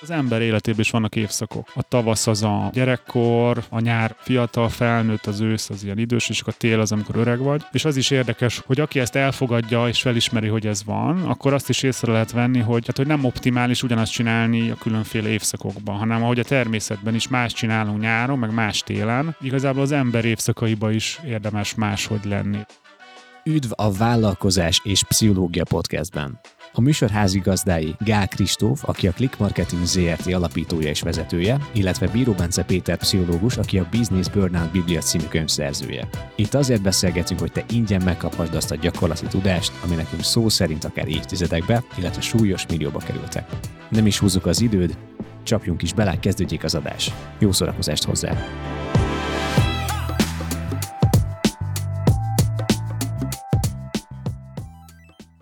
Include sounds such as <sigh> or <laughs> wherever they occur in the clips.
Az ember életében is vannak évszakok. A tavasz az a gyerekkor, a nyár fiatal, felnőtt, az ősz az ilyen idős, és a tél az, amikor öreg vagy. És az is érdekes, hogy aki ezt elfogadja és felismeri, hogy ez van, akkor azt is észre lehet venni, hogy, hát, hogy nem optimális ugyanazt csinálni a különféle évszakokban, hanem ahogy a természetben is más csinálunk nyáron, meg más télen, igazából az ember évszakaiba is érdemes máshogy lenni. Üdv a Vállalkozás és Pszichológia Podcastben. A műsor házigazdái Gál Kristóf, aki a Click Marketing ZRT alapítója és vezetője, illetve Bíró Bence Péter pszichológus, aki a Business Burnout Biblia című könyv szerzője. Itt azért beszélgetünk, hogy te ingyen megkaphasd azt a gyakorlati tudást, ami nekünk szó szerint akár évtizedekbe, illetve súlyos millióba kerültek. Nem is húzzuk az időd, csapjunk is bele, kezdődjék az adás. Jó szórakozást hozzá!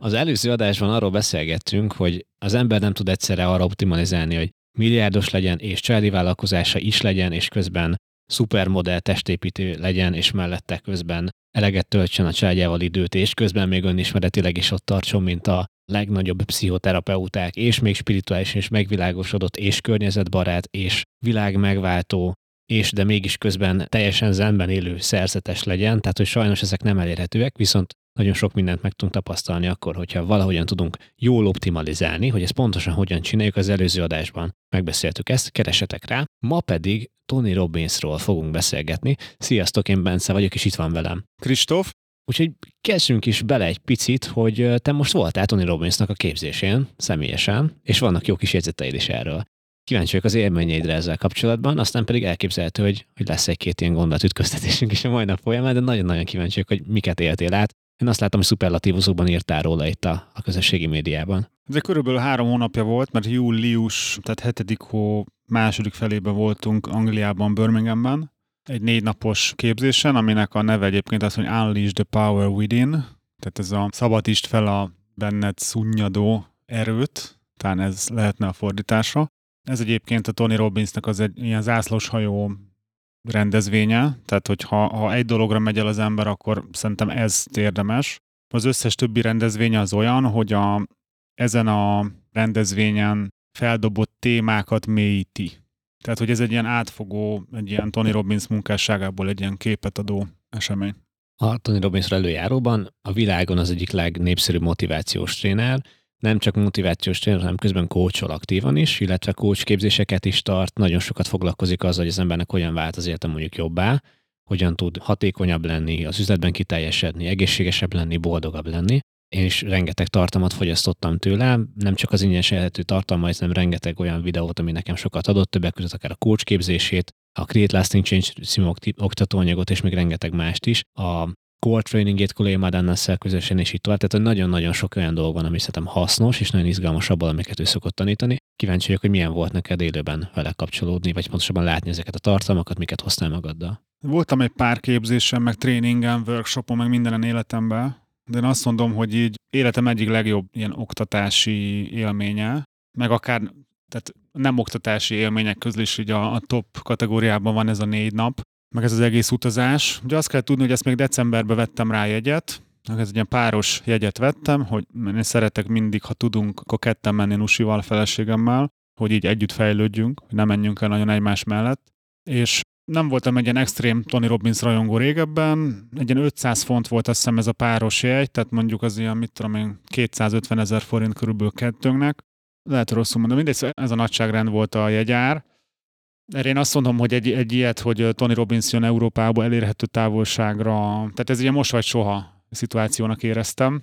Az előző adásban arról beszélgettünk, hogy az ember nem tud egyszerre arra optimalizálni, hogy milliárdos legyen, és családi vállalkozása is legyen, és közben szupermodell testépítő legyen, és mellette közben eleget töltsön a családjával időt, és közben még önismeretileg is ott tartson, mint a legnagyobb pszichoterapeuták, és még spirituális és megvilágosodott, és környezetbarát, és világ megváltó, és de mégis közben teljesen zenben élő szerzetes legyen, tehát hogy sajnos ezek nem elérhetőek, viszont nagyon sok mindent meg tudunk tapasztalni akkor, hogyha valahogyan tudunk jól optimalizálni, hogy ezt pontosan hogyan csináljuk az előző adásban. Megbeszéltük ezt, keresetek rá. Ma pedig Tony Robbinsról fogunk beszélgetni. Sziasztok, én Bence vagyok, és itt van velem. Kristóf? Úgyhogy kezdjünk is bele egy picit, hogy te most voltál Tony Robbinsnak a képzésén, személyesen, és vannak jó kis jegyzeteid is erről. Kíváncsi vagyok az élményeidre ezzel kapcsolatban, aztán pedig elképzelhető, hogy, hogy lesz egy-két ilyen gondolatütköztetésünk is a mai nap folyamán, de nagyon-nagyon kíváncsi vagyok, hogy miket éltél át, én azt látom, hogy szuperlatívusokban írtál róla itt a, a közösségi médiában. Ez körülbelül három hónapja volt, mert július, tehát hetedik hó második felében voltunk Angliában, Birminghamben, egy négy napos képzésen, aminek a neve egyébként az, hogy Unleash the Power Within, tehát ez a szabadítsd fel a benned szunnyadó erőt, talán ez lehetne a fordítása. Ez egyébként a Tony Robbinsnek az egy ilyen zászlós hajó rendezvénye, tehát hogyha ha egy dologra megy el az ember, akkor szerintem ez érdemes. Az összes többi rendezvénye az olyan, hogy a, ezen a rendezvényen feldobott témákat mélyíti. Tehát, hogy ez egy ilyen átfogó, egy ilyen Tony Robbins munkásságából egy ilyen képet adó esemény. A Tony Robbins előjáróban a világon az egyik legnépszerűbb motivációs tréner, nem csak motivációs tréner, hanem közben kócsol aktívan is, illetve coach képzéseket is tart, nagyon sokat foglalkozik azzal, hogy az embernek hogyan vált az élete mondjuk jobbá, hogyan tud hatékonyabb lenni, az üzletben kiteljesedni, egészségesebb lenni, boldogabb lenni. Én is rengeteg tartalmat fogyasztottam tőle, nem csak az ingyenes elhető tartalmait, hanem rengeteg olyan videót, ami nekem sokat adott, többek között akár a coach képzését, a Create Lasting Change című oktatóanyagot, és még rengeteg mást is. A core trainingét Kulé Madannesszel közösen, és így tovább. Tehát nagyon-nagyon sok olyan dolog van, ami szerintem hasznos, és nagyon izgalmas abban, amiket ő szokott tanítani. Kíváncsi vagyok, hogy milyen volt neked élőben vele kapcsolódni, vagy pontosabban látni ezeket a tartalmakat, miket hoztál magaddal. Voltam egy pár képzésen, meg tréningen, workshopon, meg mindenen életemben, de én azt mondom, hogy így életem egyik legjobb ilyen oktatási élménye, meg akár tehát nem oktatási élmények közül is ugye a, a top kategóriában van ez a négy nap, meg ez az egész utazás. Ugye azt kell tudni, hogy ezt még decemberben vettem rá jegyet, ez egy ilyen páros jegyet vettem, hogy én szeretek mindig, ha tudunk, akkor ketten menni Nusival, a feleségemmel, hogy így együtt fejlődjünk, hogy ne menjünk el nagyon egymás mellett. És nem voltam egy ilyen extrém Tony Robbins rajongó régebben, egy ilyen 500 font volt azt hiszem ez a páros jegy, tehát mondjuk az ilyen, mit tudom én, 250 ezer forint körülbelül kettőnknek. Lehet rosszul mondom, mindegy, ez a nagyságrend volt a jegyár, erre én azt mondom, hogy egy, egy ilyet, hogy Tony Robbins jön Európába elérhető távolságra, tehát ez ugye most vagy soha szituációnak éreztem.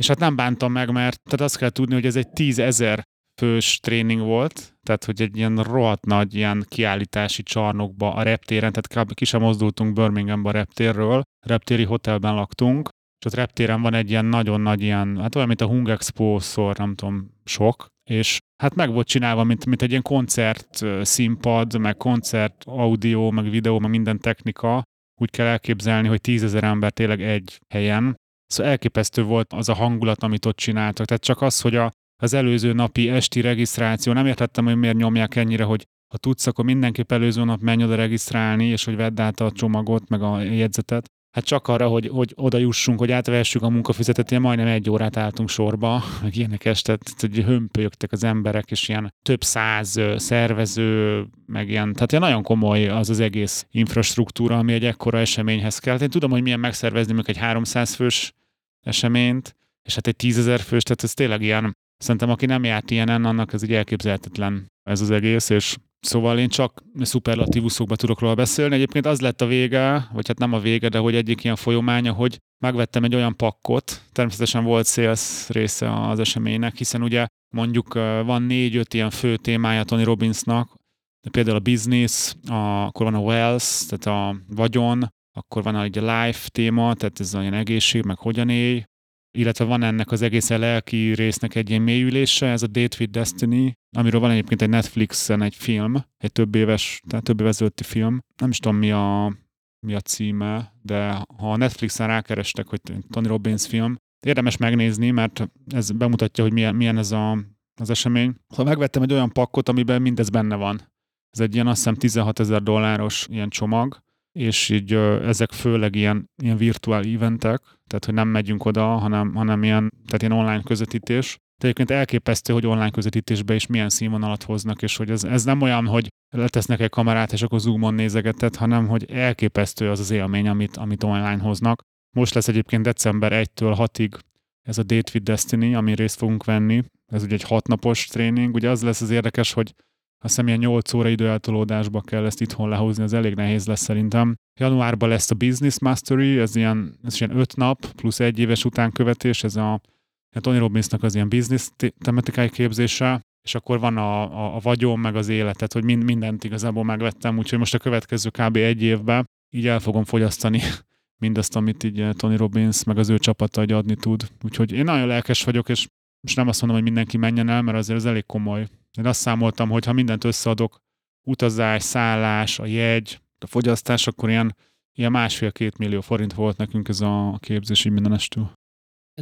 És hát nem bántam meg, mert tehát azt kell tudni, hogy ez egy tízezer fős tréning volt, tehát hogy egy ilyen rohadt nagy ilyen kiállítási csarnokba a reptéren, tehát kb. ki sem mozdultunk Birminghamba a reptérről, reptéri hotelben laktunk, és ott reptéren van egy ilyen nagyon nagy ilyen, hát olyan, mint a Hung Expo szor, nem tudom, sok, és hát meg volt csinálva, mint, mint egy ilyen koncert színpad, meg koncert audio, meg videó, meg minden technika. Úgy kell elképzelni, hogy tízezer ember tényleg egy helyen. Szóval elképesztő volt az a hangulat, amit ott csináltak. Tehát csak az, hogy a, az előző napi esti regisztráció, nem értettem, hogy miért nyomják ennyire, hogy ha tudsz, akkor mindenképp előző nap menj oda regisztrálni, és hogy vedd át a csomagot, meg a jegyzetet. Hát csak arra, hogy, hogy oda jussunk, hogy átvehessük a munkafizetet, ilyen majdnem egy órát álltunk sorba, meg ilyenekes, tehát hogy hömpölyögtek az emberek, és ilyen több száz szervező, meg ilyen, tehát ilyen nagyon komoly az az egész infrastruktúra, ami egy ekkora eseményhez kell. Én tudom, hogy milyen megszervezni még egy 300 fős eseményt, és hát egy tízezer fős, tehát ez tényleg ilyen, szerintem aki nem járt ilyenen, annak ez egy elképzelhetetlen ez az egész, és Szóval én csak szuperlatívuszokba tudok róla beszélni. Egyébként az lett a vége, vagy hát nem a vége, de hogy egyik ilyen folyománya, hogy megvettem egy olyan pakkot, természetesen volt sales része az eseménynek, hiszen ugye mondjuk van négy-öt ilyen fő témája Tony Robbinsnak, de például a business, a, akkor van wealth, tehát a vagyon, akkor van a, a life téma, tehát ez olyan egészség, meg hogyan élj, illetve van ennek az egész lelki résznek egy ilyen mélyülése, ez a Date with Destiny, amiről van egyébként egy Netflixen egy film, egy több éves, tehát több éves film. Nem is tudom mi a, mi a címe, de ha a Netflixen rákerestek, hogy Tony Robbins film, érdemes megnézni, mert ez bemutatja, hogy milyen, milyen ez a, az esemény. Ha megvettem egy olyan pakkot, amiben mindez benne van. Ez egy ilyen azt hiszem 16 ezer dolláros ilyen csomag, és így ezek főleg ilyen, ilyen virtuál eventek, tehát hogy nem megyünk oda, hanem, hanem ilyen, tehát ilyen online közvetítés. De egyébként elképesztő, hogy online közvetítésbe is milyen színvonalat hoznak, és hogy ez, ez nem olyan, hogy letesznek egy kamerát, és akkor zoomon nézegeted, hanem hogy elképesztő az az élmény, amit, amit online hoznak. Most lesz egyébként december 1-től 6-ig ez a Date with Destiny, ami részt fogunk venni. Ez ugye egy hatnapos tréning. Ugye az lesz az érdekes, hogy azt hiszem ilyen 8 óra időeltolódásba kell ezt itthon lehozni, ez elég nehéz lesz szerintem. Januárban lesz a Business Mastery, ez ilyen, ez ilyen 5 nap plusz egy éves utánkövetés, ez a Tony Robbinsnak az ilyen business tematikai képzése, és akkor van a, a, a vagyon, meg az életet, hogy mind, mindent igazából megvettem, úgyhogy most a következő kb. egy évben így el fogom fogyasztani <laughs> mindazt, amit így Tony Robbins, meg az ő csapata így adni tud. Úgyhogy én nagyon lelkes vagyok, és most nem azt mondom, hogy mindenki menjen el, mert azért ez elég komoly én azt számoltam, hogy ha mindent összeadok, utazás, szállás, a jegy, a fogyasztás, akkor ilyen, ilyen másfél-két millió forint volt nekünk ez a képzés így minden estől.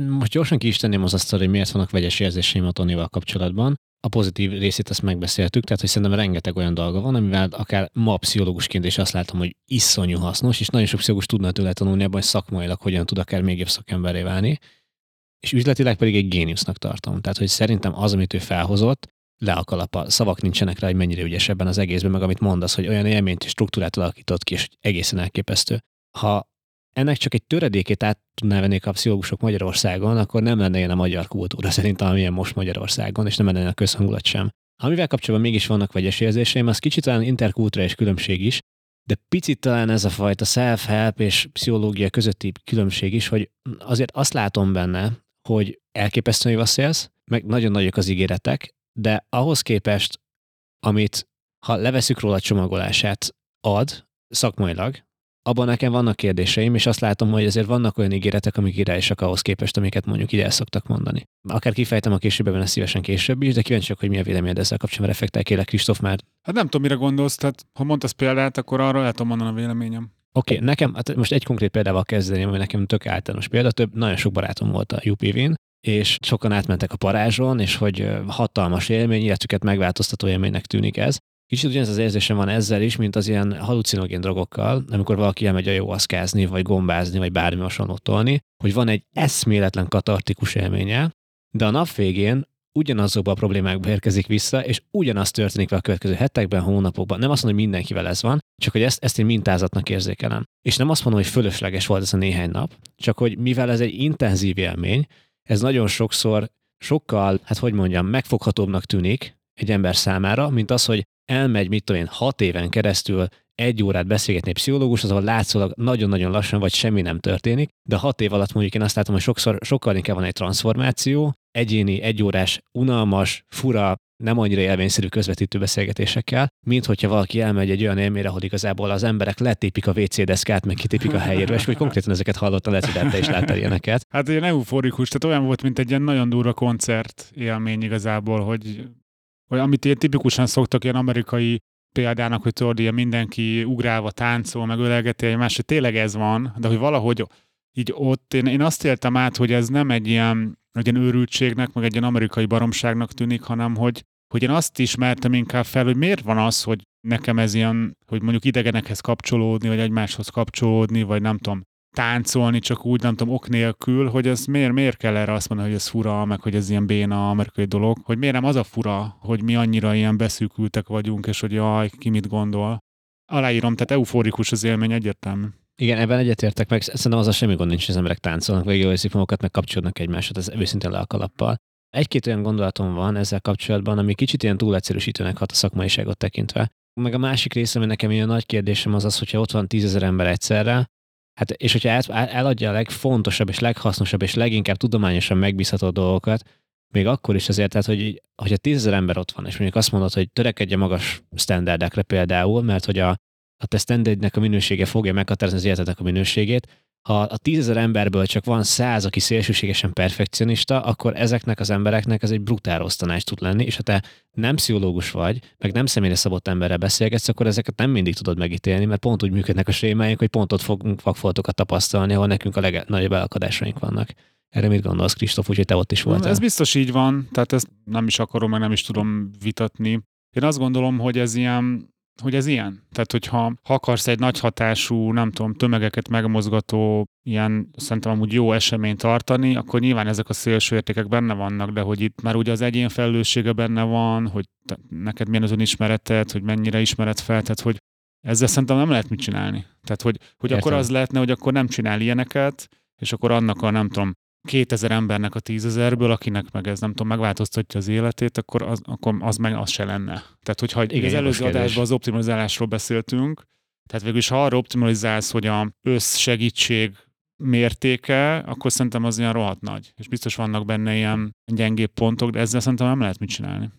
Most gyorsan ki is tenném az azt, hogy miért vannak vegyes érzéseim a Tonival kapcsolatban. A pozitív részét azt megbeszéltük, tehát hogy szerintem rengeteg olyan dolga van, amivel akár ma pszichológusként is azt látom, hogy iszonyú hasznos, és nagyon sok pszichológus tudna tőle tanulni abban, hogy szakmailag hogyan tud akár még jobb szakemberé válni. És üzletileg pedig egy géniusznak tartom. Tehát, hogy szerintem az, amit ő felhozott, le a kalapa, szavak nincsenek rá, hogy mennyire ügyes ebben az egészben, meg amit mondasz, hogy olyan élményt és struktúrát alakított ki, és egészen elképesztő. Ha ennek csak egy töredékét át tudná venni a pszichológusok Magyarországon, akkor nem lenne ilyen a magyar kultúra <laughs> szerintem, amilyen most Magyarországon, és nem lenne a közhangulat sem. Amivel kapcsolatban mégis vannak vegyes érzéseim, az kicsit talán interkulturális különbség is, de picit talán ez a fajta self-help és pszichológia közötti különbség is, hogy azért azt látom benne, hogy elképesztően jó a meg nagyon nagyok az ígéretek, de ahhoz képest, amit ha leveszük róla a csomagolását ad szakmailag, abban nekem vannak kérdéseim, és azt látom, hogy azért vannak olyan ígéretek, amik irányosak ahhoz képest, amiket mondjuk ide el szoktak mondani. Akár kifejtem a későbben, ezt szívesen később is, de kíváncsiak, hogy mi a véleményed ezzel kapcsolatban, reflektál kérlek, Kristóf már. Hát nem tudom, mire gondolsz, tehát ha mondtasz példát, akkor arra el tudom mondani a véleményem. Oké, okay, nekem, hát most egy konkrét példával kezdeném, ami nekem tök általános példa, több, nagyon sok barátom volt a UPV-n, és sokan átmentek a parázson, és hogy hatalmas élmény, életüket megváltoztató élménynek tűnik ez. Kicsit ugyanez az érzésem van ezzel is, mint az ilyen halucinogén drogokkal, amikor valaki elmegy a jóaszkázni, vagy gombázni, vagy bármi hasonlót hogy van egy eszméletlen katartikus élménye, de a nap végén ugyanazokba a problémákba érkezik vissza, és ugyanaz történik vele a következő hetekben, hónapokban. Nem azt mondom, hogy mindenkivel ez van, csak hogy ezt, ezt én mintázatnak érzékelem. És nem azt mondom, hogy fölösleges volt ez a néhány nap, csak hogy mivel ez egy intenzív élmény, ez nagyon sokszor sokkal, hát hogy mondjam, megfoghatóbbnak tűnik egy ember számára, mint az, hogy elmegy, mit tudom én, hat éven keresztül egy órát beszélgetni egy pszichológus, az, látszólag nagyon-nagyon lassan, vagy semmi nem történik, de hat év alatt mondjuk én azt látom, hogy sokszor, sokkal inkább van egy transformáció, egyéni, egyórás, unalmas, fura, nem annyira élményszerű közvetítő beszélgetésekkel, mint hogyha valaki elmegy egy olyan élményre, ahol igazából az emberek letépik a WC deszkát, meg kitépik a helyéről, és hogy konkrétan ezeket hallottam, lehet, hogy te is láttál ilyeneket. Hát ilyen euforikus, tehát olyan volt, mint egy ilyen nagyon durva koncert élmény igazából, hogy, hogy amit ilyen tipikusan szoktak ilyen amerikai példának, hogy tudod, mindenki ugrálva táncol, meg ölelgeti egymás, hogy tényleg ez van, de hogy valahogy így ott én, én azt éltem át, hogy ez nem egy ilyen, egy ilyen őrültségnek, meg egy ilyen amerikai baromságnak tűnik, hanem hogy, hogy én azt ismertem inkább fel, hogy miért van az, hogy nekem ez ilyen, hogy mondjuk idegenekhez kapcsolódni, vagy egymáshoz kapcsolódni, vagy nem tudom, táncolni csak úgy, nem tudom, ok nélkül, hogy ez miért, miért kell erre azt mondani, hogy ez fura, meg hogy ez ilyen béna amerikai dolog, hogy miért nem az a fura, hogy mi annyira ilyen beszűkültek vagyunk, és hogy jaj, ki mit gondol. Aláírom, tehát euforikus az élmény egyértelmű. Igen, ebben egyetértek meg, szerintem az a semmi gond nincs, hogy az emberek táncolnak, érzik magukat, meg kapcsolódnak egymáshoz, ez őszintén le a kalappal. Egy-két olyan gondolatom van ezzel kapcsolatban, ami kicsit ilyen túl egyszerűsítőnek hat a szakmaiságot tekintve. Meg a másik része, ami nekem ilyen nagy kérdésem az az, hogyha ott van tízezer ember egyszerre, hát, és hogyha el, eladja a legfontosabb és leghasznosabb és leginkább tudományosan megbízható dolgokat, még akkor is azért, tehát, hogy, hogyha tízezer ember ott van, és mondjuk azt mondod, hogy törekedje magas standardekre például, mert hogy a, a te standardnek a minősége fogja meghatározni az életednek a minőségét, ha a tízezer emberből csak van száz, aki szélsőségesen perfekcionista, akkor ezeknek az embereknek ez egy brutál rossz tanács tud lenni, és ha te nem pszichológus vagy, meg nem személyre szabott emberrel beszélgetsz, akkor ezeket nem mindig tudod megítélni, mert pont úgy működnek a sémáink, hogy pont ott fogunk fakfoltokat tapasztalni, ahol nekünk a legnagyobb elakadásaink vannak. Erre mit gondolsz, Kristóf, úgyhogy te ott is voltál? Ez biztos így van, tehát ezt nem is akarom, meg nem is tudom vitatni. Én azt gondolom, hogy ez ilyen hogy ez ilyen. Tehát, hogyha ha akarsz egy nagy hatású, nem tudom, tömegeket megmozgató, ilyen szerintem amúgy jó eseményt tartani, akkor nyilván ezek a szélső értékek benne vannak, de hogy itt már ugye az egyén felelőssége benne van, hogy te, neked milyen az önismereted, hogy mennyire ismered fel, tehát hogy ezzel szerintem nem lehet mit csinálni. Tehát, hogy, hogy akkor az lehetne, hogy akkor nem csinál ilyeneket, és akkor annak a nem tudom, 2000 embernek a tízezerből, akinek meg ez nem tudom, megváltoztatja az életét, akkor az, akkor az meg az se lenne. Tehát, hogyha Igen, az előző adásban az optimalizálásról beszéltünk, tehát végül is ha arra optimalizálsz, hogy a összsegítség mértéke, akkor szerintem az ilyen rohadt nagy. És biztos vannak benne ilyen gyengébb pontok, de ezzel szerintem nem lehet mit csinálni.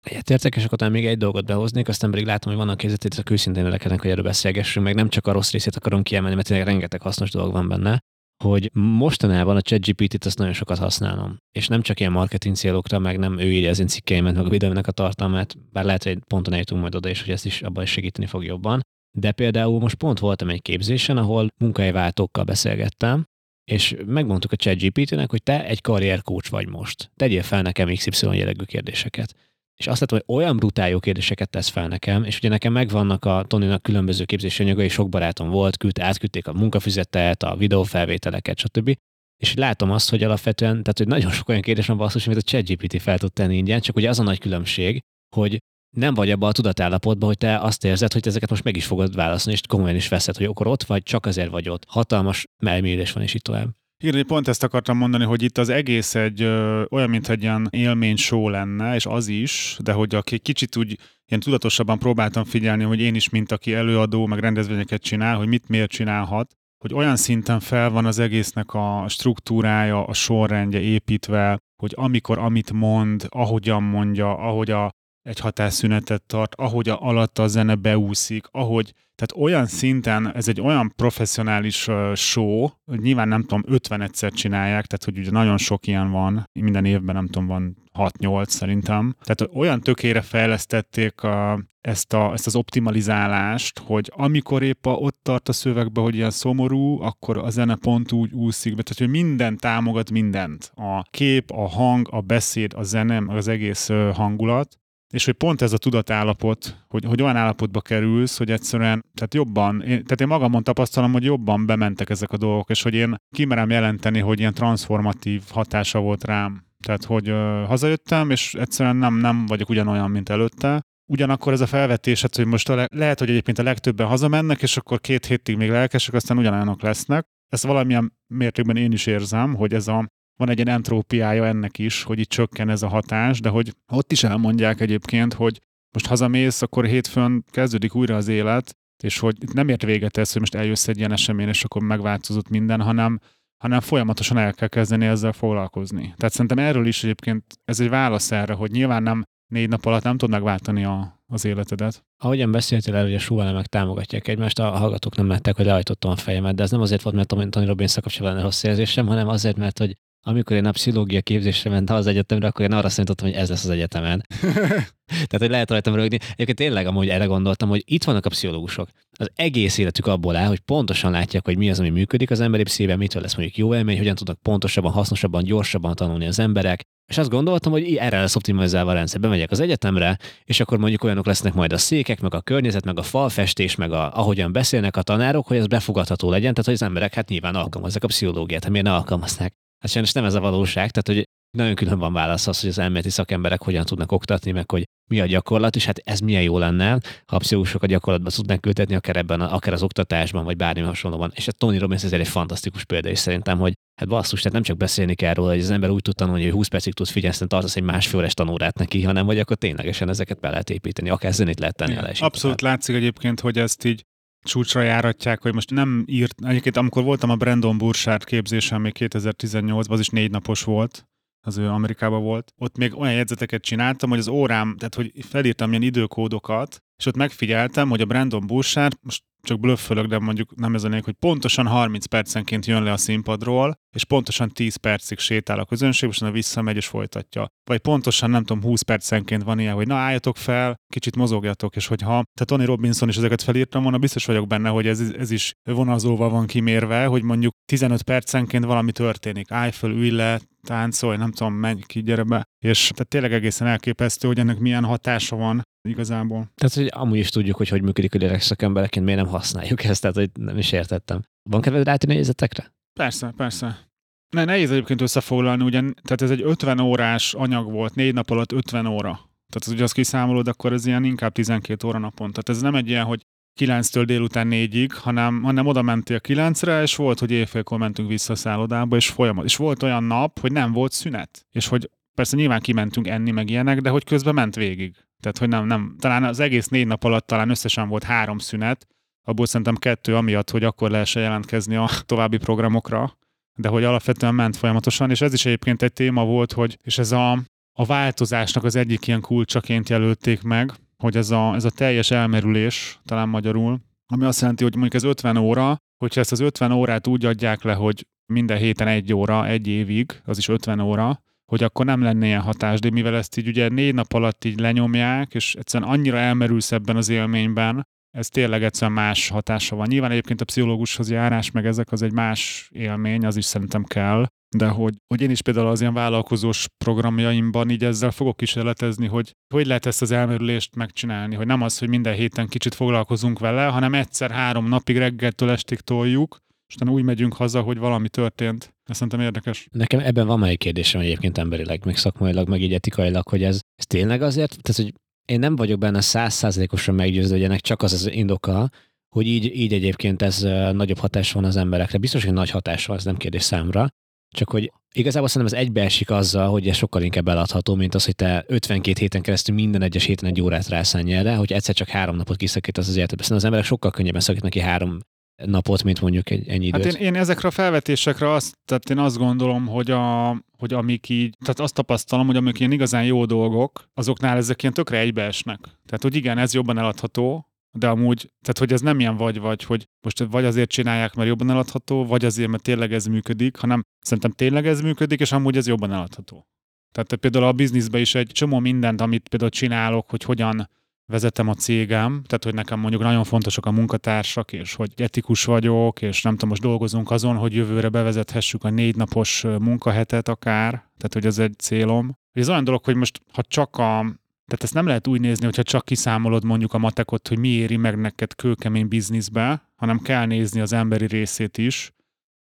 Egyetértek, és akkor még egy dolgot behoznék, aztán pedig látom, hogy vannak készített, a őszintén velekednek, hogy erről beszélgessünk, meg nem csak a rossz részét akarom kiemelni, mert tényleg rengeteg hasznos dolog van benne hogy mostanában a ChatGPT-t azt nagyon sokat használom. És nem csak ilyen marketing célokra, meg nem ő írja az én cikkeimet, meg a videónak a tartalmát, bár lehet, hogy ponton eljutunk majd oda is, hogy ezt is abban is segíteni fog jobban. De például most pont voltam egy képzésen, ahol munkahelyváltókkal beszélgettem, és megmondtuk a ChatGPT-nek, hogy te egy karrierkócs vagy most. Tegyél fel nekem XY jellegű kérdéseket és azt látom, hogy olyan brutál jó kérdéseket tesz fel nekem, és ugye nekem megvannak a Toninak különböző képzési anyagai, sok barátom volt, küld, átküldték a munkafizetet, a videófelvételeket, stb. És látom azt, hogy alapvetően, tehát hogy nagyon sok olyan kérdés van basszus, amit a ChatGPT fel tud tenni ingyen, csak ugye az a nagy különbség, hogy nem vagy abban a tudatállapotban, hogy te azt érzed, hogy ezeket most meg is fogod válaszolni, és komolyan is veszed, hogy akkor ott vagy, csak azért vagy ott. Hatalmas melmérés van, és itt tovább. Igen, pont ezt akartam mondani, hogy itt az egész egy ö, olyan, mint egy ilyen élmény show lenne, és az is, de hogy aki kicsit úgy ilyen tudatosabban próbáltam figyelni, hogy én is, mint aki előadó, meg rendezvényeket csinál, hogy mit miért csinálhat, hogy olyan szinten fel van az egésznek a struktúrája, a sorrendje építve, hogy amikor amit mond, ahogyan mondja, ahogy a egy hatásszünetet tart, ahogy a alatta a zene beúszik, ahogy, tehát olyan szinten, ez egy olyan professzionális show, hogy nyilván nem tudom, 50 egyszer csinálják, tehát hogy ugye nagyon sok ilyen van, minden évben nem tudom, van 6-8 szerintem. Tehát olyan tökére fejlesztették a, ezt, a, ezt az optimalizálást, hogy amikor épp a, ott tart a szövegbe, hogy ilyen szomorú, akkor a zene pont úgy úszik be, tehát hogy minden támogat mindent. A kép, a hang, a beszéd, a zene, az egész hangulat, és hogy pont ez a tudatállapot, hogy, hogy olyan állapotba kerülsz, hogy egyszerűen, tehát jobban, én, tehát én magamon tapasztalom, hogy jobban bementek ezek a dolgok, és hogy én kimerem jelenteni, hogy ilyen transformatív hatása volt rám. Tehát, hogy ö, hazajöttem, és egyszerűen nem, nem vagyok ugyanolyan, mint előtte. Ugyanakkor ez a felvetés, hát, hogy most le, lehet, hogy egyébként a legtöbben hazamennek, és akkor két hétig még lelkesek, aztán ugyanolyanok lesznek. Ezt valamilyen mértékben én is érzem, hogy ez a van egy ilyen entrópiája ennek is, hogy itt csökken ez a hatás, de hogy ott is elmondják egyébként, hogy most hazamész, akkor hétfőn kezdődik újra az élet, és hogy itt nem ért véget ez, hogy most eljössz egy ilyen esemény, és akkor megváltozott minden, hanem, hanem folyamatosan el kell kezdeni ezzel foglalkozni. Tehát szerintem erről is egyébként ez egy válasz erre, hogy nyilván nem négy nap alatt nem tud megváltani a, az életedet. Ahogyan beszéltél el, hogy a súvelemek támogatják egymást, a hallgatók nem látták, hogy lehajtottam a fejemet, de ez nem azért volt, mert Tony Robbins kapcsolatban rossz érzésem, hanem azért, mert hogy amikor én a pszichológia képzésre mentem az egyetemre, akkor én arra számítottam, hogy ez lesz az egyetemen. <laughs> Tehát, hogy lehet rajtam rögni. Egyébként tényleg amúgy erre gondoltam, hogy itt vannak a pszichológusok. Az egész életük abból áll, hogy pontosan látják, hogy mi az, ami működik az emberi pszíve, mitől lesz mondjuk jó élmény, hogyan tudnak pontosabban, hasznosabban, gyorsabban tanulni az emberek. És azt gondoltam, hogy erre lesz optimalizálva a rendszer. Bemegyek az egyetemre, és akkor mondjuk olyanok lesznek majd a székek, meg a környezet, meg a falfestés, meg a, ahogyan beszélnek a tanárok, hogy ez befogadható legyen, tehát hogy az emberek hát nyilván alkalmazzák a pszichológiát, ha miért ne alkalmaznák. Hát sajnos nem ez a valóság, tehát hogy nagyon külön van válasz az, hogy az elméleti szakemberek hogyan tudnak oktatni, meg hogy mi a gyakorlat, és hát ez milyen jó lenne, ha a pszichológusok a gyakorlatban tudnánk ültetni, akár ebben, akár az oktatásban, vagy bármi hasonlóban. És a Tony Robbins ez egy fantasztikus példa, és szerintem, hogy hát basszus, tehát nem csak beszélni kell róla, hogy az ember úgy tud tanulni, hogy 20 percig tud figyelni, aztán tartasz egy másfél órás tanórát neki, hanem hogy akkor ténylegesen ezeket be lehet építeni, akár zenét lehet tenni a Abszolút látszik egyébként, hogy ezt így csúcsra járatják, hogy most nem írt, egyébként amikor voltam a Brandon Burchard képzésen még 2018-ban, az is négy napos volt, az ő Amerikában volt, ott még olyan jegyzeteket csináltam, hogy az órám, tehát hogy felírtam ilyen időkódokat, és ott megfigyeltem, hogy a Brandon Burchard, most csak blöffölök, de mondjuk nem ez a lényeg, hogy pontosan 30 percenként jön le a színpadról, és pontosan 10 percig sétál a közönség, és visszamegy és folytatja. Vagy pontosan, nem tudom, 20 percenként van ilyen, hogy na álljatok fel, kicsit mozogjatok, és hogyha te Tony Robinson is ezeket felírtam volna, biztos vagyok benne, hogy ez, ez is vonalzóval van kimérve, hogy mondjuk 15 percenként valami történik. Állj fel, ülj le, táncolj, nem tudom, menj ki, gyere be. És tehát tényleg egészen elképesztő, hogy ennek milyen hatása van igazából. Tehát, hogy amúgy is tudjuk, hogy hogy működik a lélek szakembereként, miért nem használjuk ezt, tehát hogy nem is értettem. Van kedved rátérni a nézetekre? Persze, persze. Ne, nehéz egyébként összefoglalni, ugyan, tehát ez egy 50 órás anyag volt, négy nap alatt 50 óra. Tehát az, hogy azt kiszámolod, akkor ez ilyen inkább 12 óra napon. Tehát ez nem egy ilyen, hogy 9-től délután 4-ig, hanem, hanem oda mentél 9-re, és volt, hogy éjfélkor mentünk vissza a szállodába, és folyamat. És volt olyan nap, hogy nem volt szünet. És hogy persze nyilván kimentünk enni meg ilyenek, de hogy közben ment végig. Tehát, hogy nem, nem, talán az egész négy nap alatt talán összesen volt három szünet, abból szerintem kettő amiatt, hogy akkor lehessen jelentkezni a további programokra, de hogy alapvetően ment folyamatosan, és ez is egyébként egy téma volt, hogy, és ez a, a változásnak az egyik ilyen kulcsaként jelölték meg, hogy ez a, ez a teljes elmerülés, talán magyarul, ami azt jelenti, hogy mondjuk ez 50 óra, hogyha ezt az 50 órát úgy adják le, hogy minden héten egy óra, egy évig, az is 50 óra, hogy akkor nem lenne ilyen hatás, de mivel ezt így ugye négy nap alatt így lenyomják, és egyszerűen annyira elmerülsz ebben az élményben, ez tényleg egyszerűen más hatása van. Nyilván egyébként a pszichológushoz járás, meg ezek az egy más élmény, az is szerintem kell, de hogy, hogy én is például az ilyen vállalkozós programjaimban így ezzel fogok kísérletezni, hogy hogy lehet ezt az elmerülést megcsinálni, hogy nem az, hogy minden héten kicsit foglalkozunk vele, hanem egyszer három napig reggeltől estig toljuk, és utána úgy megyünk haza, hogy valami történt. Ez szerintem érdekes. Nekem ebben van egy kérdésem egyébként emberileg, meg szakmailag, meg így etikailag, hogy ez, ez tényleg azért, tehát hogy én nem vagyok benne százszázalékosan meggyőző, hogy ennek csak az az indoka, hogy így, így egyébként ez nagyobb hatás van az emberekre. Biztos, hogy nagy hatás van, ez nem kérdés számra. Csak hogy igazából szerintem ez egybeesik azzal, hogy ez sokkal inkább eladható, mint az, hogy te 52 héten keresztül minden egyes héten egy órát rászánj erre, hogy egyszer csak három napot kiszakítasz az életedbe. Szerintem az emberek sokkal könnyebben szakítanak ki három napot, mint mondjuk egy ennyi időt. Hát én, én ezekre a felvetésekre azt, tehát én azt gondolom, hogy, a, hogy amik így, tehát azt tapasztalom, hogy amik ilyen igazán jó dolgok, azoknál ezek ilyen tökre egybeesnek. Tehát, hogy igen, ez jobban eladható, de amúgy, tehát hogy ez nem ilyen vagy-vagy, hogy most vagy azért csinálják, mert jobban eladható, vagy azért, mert tényleg ez működik, hanem szerintem tényleg ez működik, és amúgy ez jobban eladható. Tehát például a bizniszben is egy csomó mindent, amit például csinálok, hogy hogyan vezetem a cégem, tehát hogy nekem mondjuk nagyon fontosak a munkatársak, és hogy etikus vagyok, és nem tudom, most dolgozunk azon, hogy jövőre bevezethessük a négy napos munkahetet akár, tehát hogy ez egy célom. Ez olyan dolog, hogy most ha csak a, tehát ezt nem lehet úgy nézni, hogyha csak kiszámolod mondjuk a matekot, hogy mi éri meg neked kőkemény bizniszbe, hanem kell nézni az emberi részét is,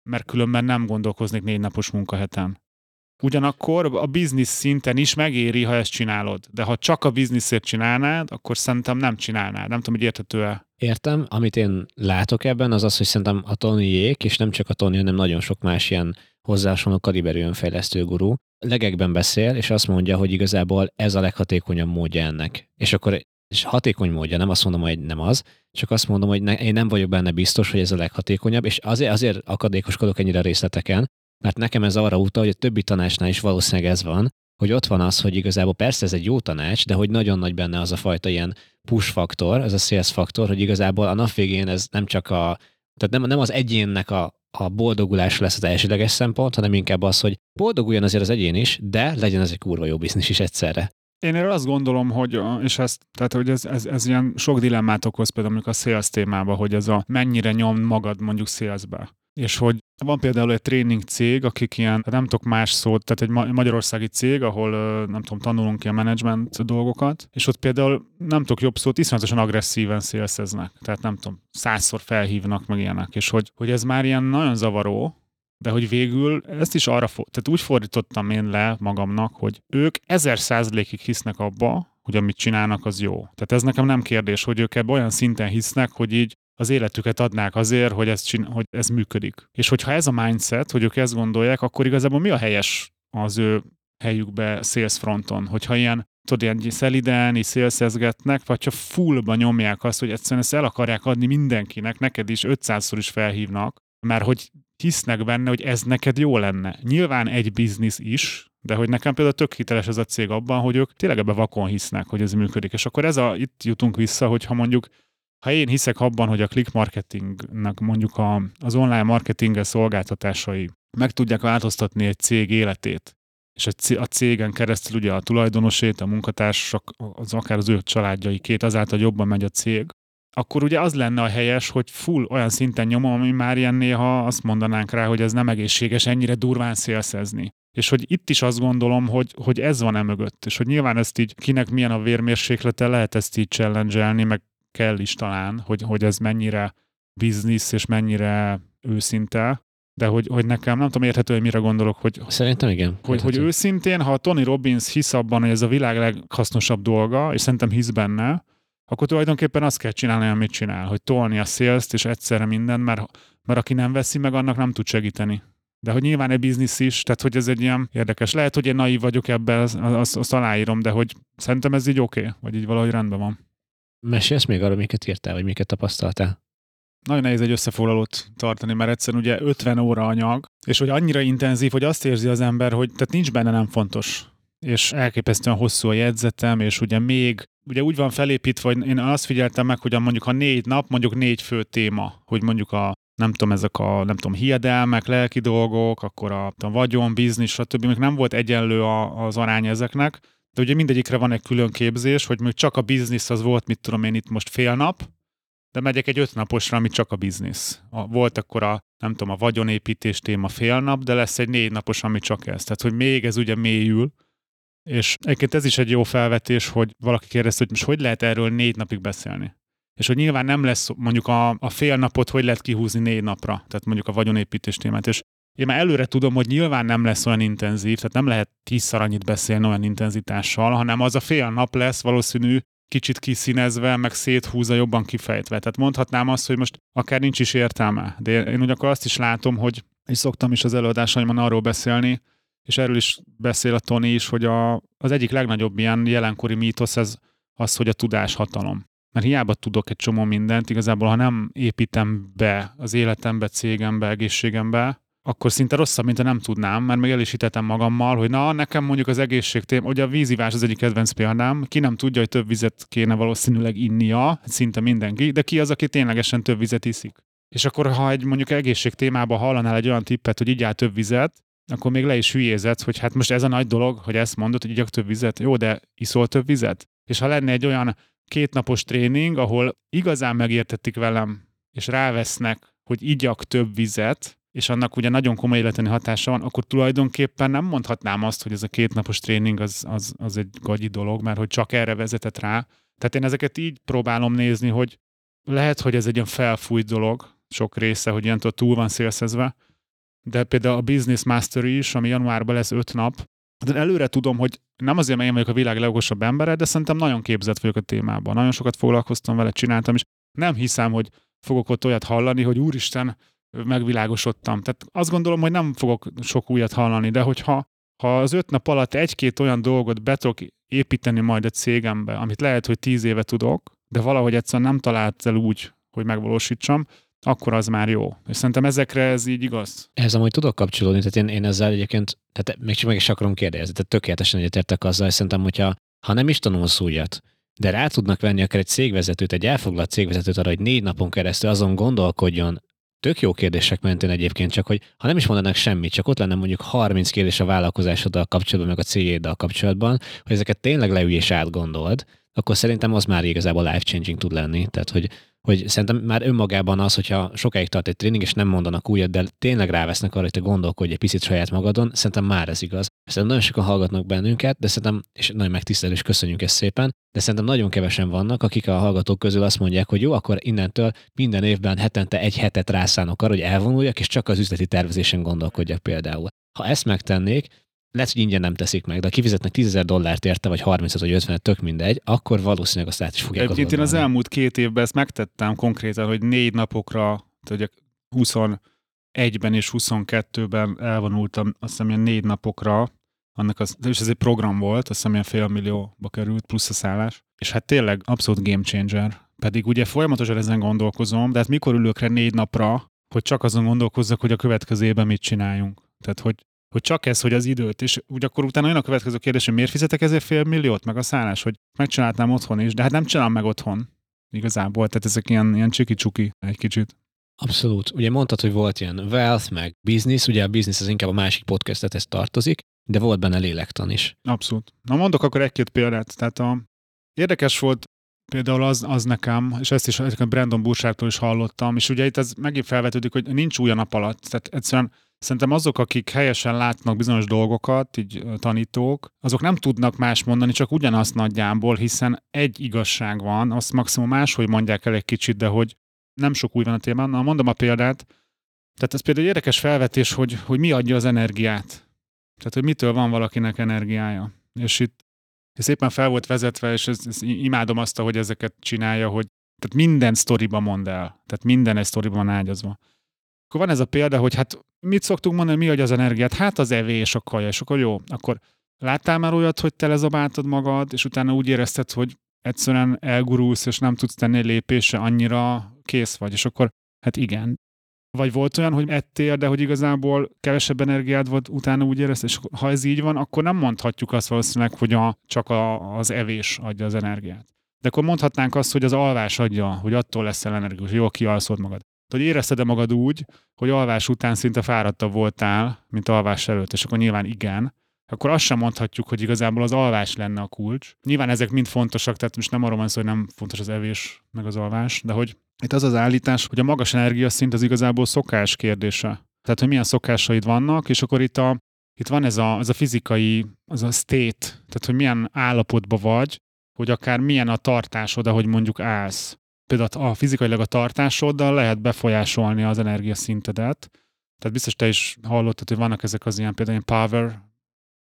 mert különben nem gondolkoznék négy napos munkaheten. Ugyanakkor a biznisz szinten is megéri, ha ezt csinálod. De ha csak a bizniszért csinálnád, akkor szerintem nem csinálnád. Nem tudom, hogy érthető-e. Értem. Amit én látok ebben, az az, hogy szerintem a Tonyék, és nem csak a Tony, hanem nagyon sok más ilyen hozzásoló kaliberű önfejlesztő gurú, legekben beszél, és azt mondja, hogy igazából ez a leghatékonyabb módja ennek. És akkor és hatékony módja, nem azt mondom, hogy nem az, csak azt mondom, hogy ne, én nem vagyok benne biztos, hogy ez a leghatékonyabb, és azért, azért akadékoskodok ennyire részleteken, mert nekem ez arra utal, hogy a többi tanácsnál is valószínűleg ez van, hogy ott van az, hogy igazából persze ez egy jó tanács, de hogy nagyon nagy benne az a fajta ilyen push faktor, ez a sales faktor, hogy igazából a nap végén ez nem csak a Tehát nem, nem az egyénnek a, a boldogulás lesz az elsőleges szempont, hanem inkább az, hogy boldoguljon azért az egyén is, de legyen ez egy kurva jó biznisz is egyszerre. Én erről azt gondolom, hogy, és ezt, tehát, hogy ez, ez, ez ilyen sok dilemmát okoz például a sales témába, hogy ez a mennyire nyom magad mondjuk salesbe. És hogy van például egy tréning cég, akik ilyen, nem tudok más szót, tehát egy magyarországi cég, ahol nem tudom, tanulunk ilyen management dolgokat, és ott például nem tudok jobb szót, iszonyatosan agresszíven szélszeznek. Tehát nem tudom, százszor felhívnak meg ilyenek, és hogy, hogy ez már ilyen nagyon zavaró, de hogy végül ezt is arra, tehát úgy fordítottam én le magamnak, hogy ők ezer százalékig hisznek abba, hogy amit csinálnak, az jó. Tehát ez nekem nem kérdés, hogy ők ebben olyan szinten hisznek, hogy így az életüket adnák azért, hogy ez, csin- hogy ez működik. És hogyha ez a mindset, hogy ők ezt gondolják, akkor igazából mi a helyes az ő helyükbe sales fronton? Hogyha ilyen tudod, ilyen szeliden, is szélszezgetnek, vagy ha fullba nyomják azt, hogy egyszerűen ezt el akarják adni mindenkinek, neked is 500-szor is felhívnak, mert hogy hisznek benne, hogy ez neked jó lenne. Nyilván egy biznisz is, de hogy nekem például tök hiteles ez a cég abban, hogy ők tényleg ebbe vakon hisznek, hogy ez működik. És akkor ez a, itt jutunk vissza, hogy ha mondjuk ha én hiszek abban, hogy a click marketingnek mondjuk a, az online marketing szolgáltatásai meg tudják változtatni egy cég életét, és a cégen keresztül ugye a tulajdonosét, a munkatársak, az akár az ő családjaikét, azáltal jobban megy a cég, akkor ugye az lenne a helyes, hogy full olyan szinten nyomom, ami már ilyen néha azt mondanánk rá, hogy ez nem egészséges ennyire durván szélszezni. És hogy itt is azt gondolom, hogy, hogy ez van e mögött, és hogy nyilván ezt így kinek milyen a vérmérséklete, lehet ezt így challenge meg kell is talán, hogy, hogy ez mennyire biznisz és mennyire őszinte, de hogy, hogy nekem nem tudom érthető, hogy mire gondolok, hogy Szerintem igen. Hogy, hogy őszintén, ha Tony Robbins hisz abban, hogy ez a világ leghasznosabb dolga, és szerintem hisz benne, akkor tulajdonképpen azt kell csinálni, amit csinál, hogy tolni a szélzt, és egyszerre minden, mert, mert aki nem veszi meg, annak nem tud segíteni. De hogy nyilván egy biznisz is, tehát hogy ez egy ilyen érdekes. Lehet, hogy én naív vagyok ebben, azt, azt aláírom, de hogy szerintem ez így oké, okay, vagy így valahogy rendben van. Mesélsz még arról, miket írtál, vagy miket tapasztaltál? Nagyon nehéz egy összefoglalót tartani, mert egyszerűen ugye 50 óra anyag, és hogy annyira intenzív, hogy azt érzi az ember, hogy tehát nincs benne nem fontos. És elképesztően hosszú a jegyzetem, és ugye még, ugye úgy van felépítve, hogy én azt figyeltem meg, hogy mondjuk ha négy nap, mondjuk négy fő téma, hogy mondjuk a nem tudom, ezek a nem tudom, hiedelmek, lelki dolgok, akkor a, a vagyon, biznisz, stb. Még nem volt egyenlő a, az arány ezeknek, de ugye mindegyikre van egy külön képzés, hogy még csak a biznisz az volt, mit tudom én itt most fél nap, de megyek egy öt naposra, ami csak a biznisz. A, volt akkor a, nem tudom, a vagyonépítés téma fél nap, de lesz egy négy napos, ami csak ez. Tehát, hogy még ez ugye mélyül, és egyébként ez is egy jó felvetés, hogy valaki kérdezte, hogy most hogy lehet erről négy napig beszélni. És hogy nyilván nem lesz mondjuk a, a fél napot, hogy lehet kihúzni négy napra, tehát mondjuk a vagyonépítés témát. És én már előre tudom, hogy nyilván nem lesz olyan intenzív, tehát nem lehet tízszer annyit beszélni olyan intenzitással, hanem az a fél nap lesz valószínű kicsit kiszínezve, meg széthúzza jobban kifejtve. Tehát mondhatnám azt, hogy most akár nincs is értelme, de én ugyanakkor azt is látom, hogy és szoktam is az előadásaimon arról beszélni, és erről is beszél a Tony is, hogy a, az egyik legnagyobb ilyen jelenkori mítosz ez az, hogy a tudás hatalom. Mert hiába tudok egy csomó mindent, igazából ha nem építem be az életembe, cégembe, egészségembe, akkor szinte rosszabb, mint ha nem tudnám, mert meg el magammal, hogy na, nekem mondjuk az egészség tém, ugye a vízivás az egyik kedvenc példám, ki nem tudja, hogy több vizet kéne valószínűleg innia, szinte mindenki, de ki az, aki ténylegesen több vizet iszik. És akkor, ha egy mondjuk egészség témában hallanál egy olyan tippet, hogy igyál több vizet, akkor még le is hülyézed, hogy hát most ez a nagy dolog, hogy ezt mondod, hogy igyak több vizet. Jó, de iszol több vizet? És ha lenne egy olyan kétnapos tréning, ahol igazán megértettik velem, és rávesznek, hogy igyak több vizet, és annak ugye nagyon komoly életeni hatása van, akkor tulajdonképpen nem mondhatnám azt, hogy ez a kétnapos tréning az, az, az egy gagyi dolog, mert hogy csak erre vezetett rá. Tehát én ezeket így próbálom nézni, hogy lehet, hogy ez egy ilyen felfújt dolog, sok része, hogy ilyen túl van szélszezve, de például a Business Mastery is, ami januárban lesz öt nap, de előre tudom, hogy nem azért, mert én vagyok a világ legokosabb embere, de szerintem nagyon képzett vagyok a témában. Nagyon sokat foglalkoztam vele, csináltam, és nem hiszem, hogy fogok ott olyat hallani, hogy úristen, megvilágosodtam. Tehát azt gondolom, hogy nem fogok sok újat hallani, de hogyha ha az öt nap alatt egy-két olyan dolgot be tudok építeni majd a cégembe, amit lehet, hogy tíz éve tudok, de valahogy egyszerűen nem talált el úgy, hogy megvalósítsam, akkor az már jó. És szerintem ezekre ez így igaz. Ez amúgy tudok kapcsolódni, tehát én, én ezzel egyébként, tehát még csak meg is akarom kérdezni, tehát tökéletesen egyetértek azzal, és szerintem, hogyha ha nem is tanulsz újat, de rá tudnak venni akár egy cégvezetőt, egy elfoglalt cégvezetőt arra, hogy négy napon keresztül azon gondolkodjon, tök jó kérdések mentén egyébként, csak hogy ha nem is mondanak semmit, csak ott lenne mondjuk 30 kérdés a vállalkozásoddal kapcsolatban, meg a cégéddel kapcsolatban, hogy ezeket tényleg leülj és átgondold, akkor szerintem az már igazából life-changing tud lenni. Tehát, hogy hogy szerintem már önmagában az, hogyha sokáig tart egy tréning, és nem mondanak újat, de tényleg rávesznek arra, hogy te gondolkodj egy picit saját magadon, szerintem már ez igaz. Szerintem nagyon sokan hallgatnak bennünket, de szerintem, és nagyon megtisztelő, és köszönjük ezt szépen, de szerintem nagyon kevesen vannak, akik a hallgatók közül azt mondják, hogy jó, akkor innentől minden évben hetente egy hetet rászánok arra, hogy elvonuljak, és csak az üzleti tervezésen gondolkodjak például. Ha ezt megtennék, lehet, hogy ingyen nem teszik meg, de ha kifizetnek 10 dollárt érte, vagy 30 vagy 50 tök mindegy, akkor valószínűleg azt át is fogják Egyébként én az elmúlt két évben ezt megtettem konkrétan, hogy négy napokra, tehát 21-ben és 22-ben elvonultam, azt hiszem ilyen négy napokra, annak az, és ez egy program volt, azt hiszem ilyen fél millióba került, plusz a szállás, és hát tényleg abszolút game changer. Pedig ugye folyamatosan ezen gondolkozom, de hát mikor ülök rá négy napra, hogy csak azon gondolkozzak, hogy a következő évben mit csináljunk. Tehát, hogy hogy csak ez, hogy az időt, és úgy akkor utána jön a következő kérdés, hogy miért fizetek ezért fél milliót, meg a szállás, hogy megcsináltam otthon is, de hát nem csinálom meg otthon igazából, tehát ezek ilyen, ilyen csiki-csuki egy kicsit. Abszolút. Ugye mondtad, hogy volt ilyen wealth, meg business, ugye a business az inkább a másik podcastet ez tartozik, de volt benne lélektan is. Abszolút. Na mondok akkor egy-két példát. Tehát a, érdekes volt például az, az nekem, és ezt is Brandon Burságtól is hallottam, és ugye itt ez megint felvetődik, hogy nincs új a nap alatt. Tehát egyszerűen Szerintem azok, akik helyesen látnak bizonyos dolgokat, így tanítók, azok nem tudnak más mondani, csak ugyanazt nagyjából, hiszen egy igazság van, azt maximum máshogy mondják el egy kicsit, de hogy nem sok új van a témán. Na, mondom a példát. Tehát ez például egy érdekes felvetés, hogy, hogy mi adja az energiát. Tehát, hogy mitől van valakinek energiája. És itt szépen fel volt vezetve, és ez, ez, imádom azt, hogy ezeket csinálja, hogy tehát minden sztoriba mond el. Tehát minden egy sztoriban ágyazva. Akkor van ez a példa, hogy hát mit szoktunk mondani, mi adja az energiát? Hát az evés, a kaja, és akkor jó. Akkor láttál már olyat, hogy te lezabáltad magad, és utána úgy érezted, hogy egyszerűen elgurulsz, és nem tudsz tenni egy lépésre, annyira kész vagy, és akkor hát igen. Vagy volt olyan, hogy ettél, de hogy igazából kevesebb energiád volt, utána úgy érezted, és ha ez így van, akkor nem mondhatjuk azt valószínűleg, hogy a, csak a, az evés adja az energiát. De akkor mondhatnánk azt, hogy az alvás adja, hogy attól leszel energikus, jól kialszod magad hogy érezted-e magad úgy, hogy alvás után szinte fáradtabb voltál, mint alvás előtt, és akkor nyilván igen, akkor azt sem mondhatjuk, hogy igazából az alvás lenne a kulcs. Nyilván ezek mind fontosak, tehát most nem arról van szó, hogy nem fontos az evés meg az alvás, de hogy itt az az állítás, hogy a magas energiaszint az igazából szokás kérdése. Tehát, hogy milyen szokásaid vannak, és akkor itt, a, itt van ez a, ez a fizikai, az a state, tehát, hogy milyen állapotban vagy, hogy akár milyen a tartásod, ahogy mondjuk állsz például a fizikailag a tartásoddal lehet befolyásolni az energiaszintedet. Tehát biztos te is hallottad, hogy vannak ezek az ilyen például ilyen power,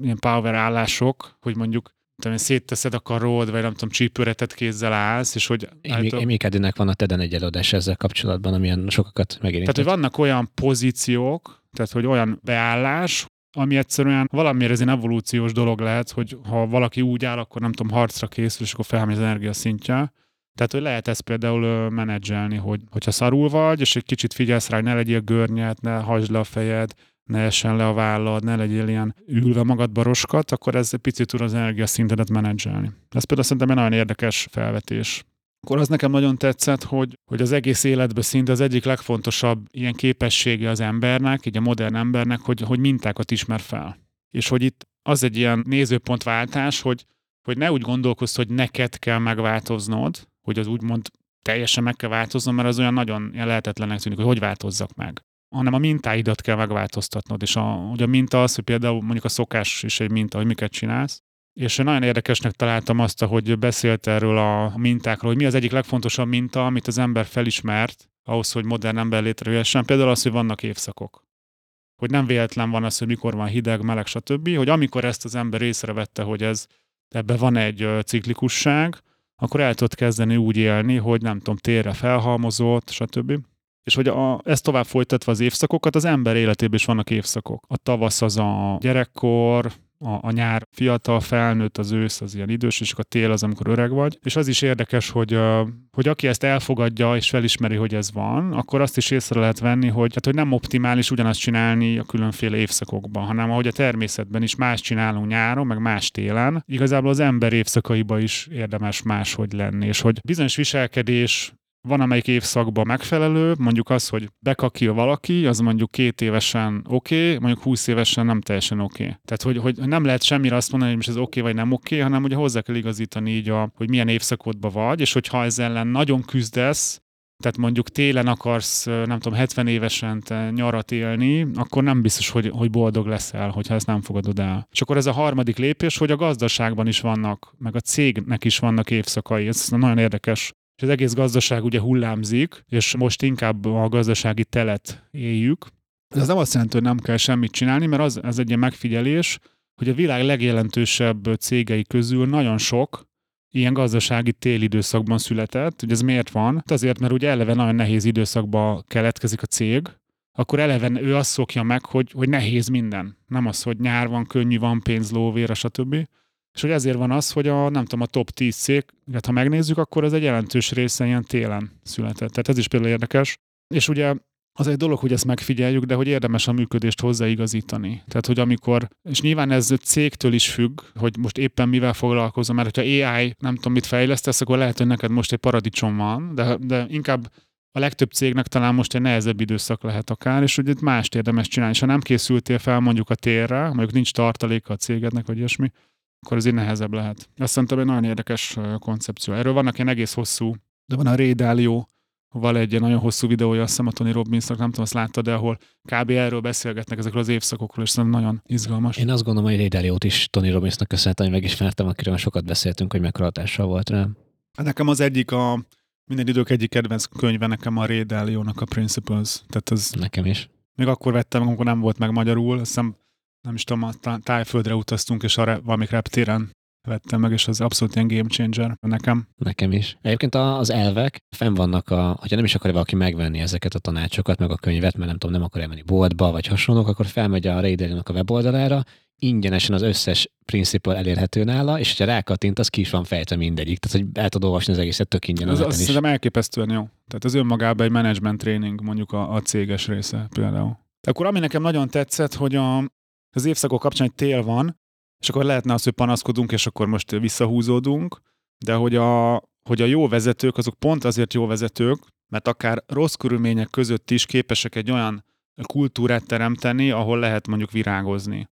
ilyen power állások, hogy mondjuk tudom, szétteszed a karod, vagy nem tudom, csípőretet kézzel állsz, és hogy... Amy Cadinek van a TEDen egy előadás ezzel kapcsolatban, amilyen sokakat megérintett. Tehát, hogy vannak olyan pozíciók, tehát, hogy olyan beállás, ami egyszerűen valamiért ez egy evolúciós dolog lehet, hogy ha valaki úgy áll, akkor nem tudom, harcra készül, és akkor felmegy az energia szintje. Tehát, hogy lehet ezt például menedzselni, hogy, hogyha szarul vagy, és egy kicsit figyelsz rá, hogy ne legyél görnyet, ne hagyd le a fejed, ne essen le a vállad, ne legyél ilyen ülve magadba roskat, akkor ez egy picit tud az energiaszintedet menedzselni. Ez például szerintem egy nagyon érdekes felvetés. Akkor az nekem nagyon tetszett, hogy, hogy az egész életben szinte az egyik legfontosabb ilyen képessége az embernek, így a modern embernek, hogy, hogy mintákat ismer fel. És hogy itt az egy ilyen nézőpontváltás, hogy, hogy ne úgy gondolkozz, hogy neked kell megváltoznod, hogy az úgymond teljesen meg kell változnom, mert az olyan nagyon ilyen lehetetlenek tűnik, hogy hogy változzak meg hanem a mintáidat kell megváltoztatnod, és a, ugye a minta az, hogy például mondjuk a szokás is egy minta, hogy miket csinálsz, és nagyon érdekesnek találtam azt, hogy beszélt erről a mintákról, hogy mi az egyik legfontosabb minta, amit az ember felismert ahhoz, hogy modern ember létrejöhessen. Például az, hogy vannak évszakok. Hogy nem véletlen van az, hogy mikor van hideg, meleg, stb. Hogy amikor ezt az ember észrevette, hogy ez ebben van egy ciklikusság, akkor el tudod kezdeni úgy élni, hogy nem tudom, térre felhalmozott, stb. És hogy a, ezt tovább folytatva az évszakokat, az ember életében is vannak évszakok. A tavasz az a gyerekkor, a, a nyár fiatal, felnőtt, az ősz az ilyen idős, és a tél az, amikor öreg vagy. És az is érdekes, hogy, hogy aki ezt elfogadja és felismeri, hogy ez van, akkor azt is észre lehet venni, hogy, hát, hogy nem optimális ugyanazt csinálni a különféle évszakokban, hanem ahogy a természetben is más csinálunk nyáron, meg más télen, igazából az ember évszakaiba is érdemes máshogy lenni, és hogy bizonyos viselkedés van amelyik évszakban megfelelő, mondjuk az, hogy bekakil valaki, az mondjuk két évesen oké, okay, mondjuk 20 évesen nem teljesen oké. Okay. Tehát, hogy, hogy nem lehet semmire azt mondani, hogy most ez oké okay, vagy nem oké, okay, hanem ugye hozzá kell igazítani így, a, hogy milyen évszakodban vagy, és hogyha ezzel ellen nagyon küzdesz, tehát mondjuk télen akarsz, nem tudom, 70 évesen te nyarat élni, akkor nem biztos, hogy, hogy boldog leszel, hogyha ezt nem fogadod el. És akkor ez a harmadik lépés, hogy a gazdaságban is vannak, meg a cégnek is vannak évszakai. Ez nagyon érdekes. És az egész gazdaság ugye hullámzik, és most inkább a gazdasági telet éljük. Ez nem azt jelenti, hogy nem kell semmit csinálni, mert az, ez egy ilyen megfigyelés, hogy a világ legjelentősebb cégei közül nagyon sok ilyen gazdasági télidőszakban született. Ugye ez miért van? Hát azért, mert ugye eleve nagyon nehéz időszakban keletkezik a cég, akkor eleve ő azt szokja meg, hogy, hogy nehéz minden. Nem az, hogy nyár van, könnyű van, pénz, lóvér, stb. És hogy ezért van az, hogy a, nem tudom, a top 10 cég, ha megnézzük, akkor ez egy jelentős része ilyen télen született. Tehát ez is például érdekes. És ugye az egy dolog, hogy ezt megfigyeljük, de hogy érdemes a működést hozzáigazítani. Tehát, hogy amikor, és nyilván ez cégtől is függ, hogy most éppen mivel foglalkozom, mert hogyha AI nem tudom mit fejlesztesz, akkor lehet, hogy neked most egy paradicsom van, de, de inkább a legtöbb cégnek talán most egy nehezebb időszak lehet akár, és hogy itt mást érdemes csinálni. És ha nem készültél fel mondjuk a térre, mondjuk nincs tartaléka a cégednek, vagy ilyesmi, akkor ez így nehezebb lehet. Azt szerintem egy nagyon érdekes koncepció. Erről vannak ilyen egész hosszú, de van a Ray Dalio van egy nagyon hosszú videója, azt hiszem a Tony Robbinsnak, nem tudom, azt láttad, de ahol kb. erről beszélgetnek ezekről az évszakokról, és szerintem nagyon izgalmas. Én azt gondolom, hogy Ray Dalio-t is Tony Robbinsnak köszönhetem, hogy megismertem, akiről sokat beszéltünk, hogy mekkora hatással volt rám. Hát nekem az egyik a minden idők egyik kedvenc könyve nekem a Ray Dalio-nak a Principles. Tehát az nekem is. Még akkor vettem, amikor nem volt meg magyarul, azt hiszem nem is tudom, a tájföldre utaztunk, és arra valamik reptéren vettem meg, és az abszolút ilyen game changer nekem. Nekem is. Egyébként az elvek fenn vannak, a, hogyha nem is akarja valaki megvenni ezeket a tanácsokat, meg a könyvet, mert nem tudom, nem akar elmenni boltba, vagy hasonlók, akkor felmegy a Raiderin a weboldalára, ingyenesen az összes principal elérhető nála, és ha rákattint, az ki is van fejtve mindegyik. Tehát, hogy el tud olvasni az egészet tök ingyen. Az, azt szerintem elképesztően jó. Tehát az önmagában egy management training, mondjuk a, a céges része például. Akkor ami nekem nagyon tetszett, hogy a, az évszakok kapcsán egy tél van, és akkor lehetne az, hogy panaszkodunk, és akkor most visszahúzódunk, de hogy a, hogy a jó vezetők, azok pont azért jó vezetők, mert akár rossz körülmények között is képesek egy olyan kultúrát teremteni, ahol lehet mondjuk virágozni.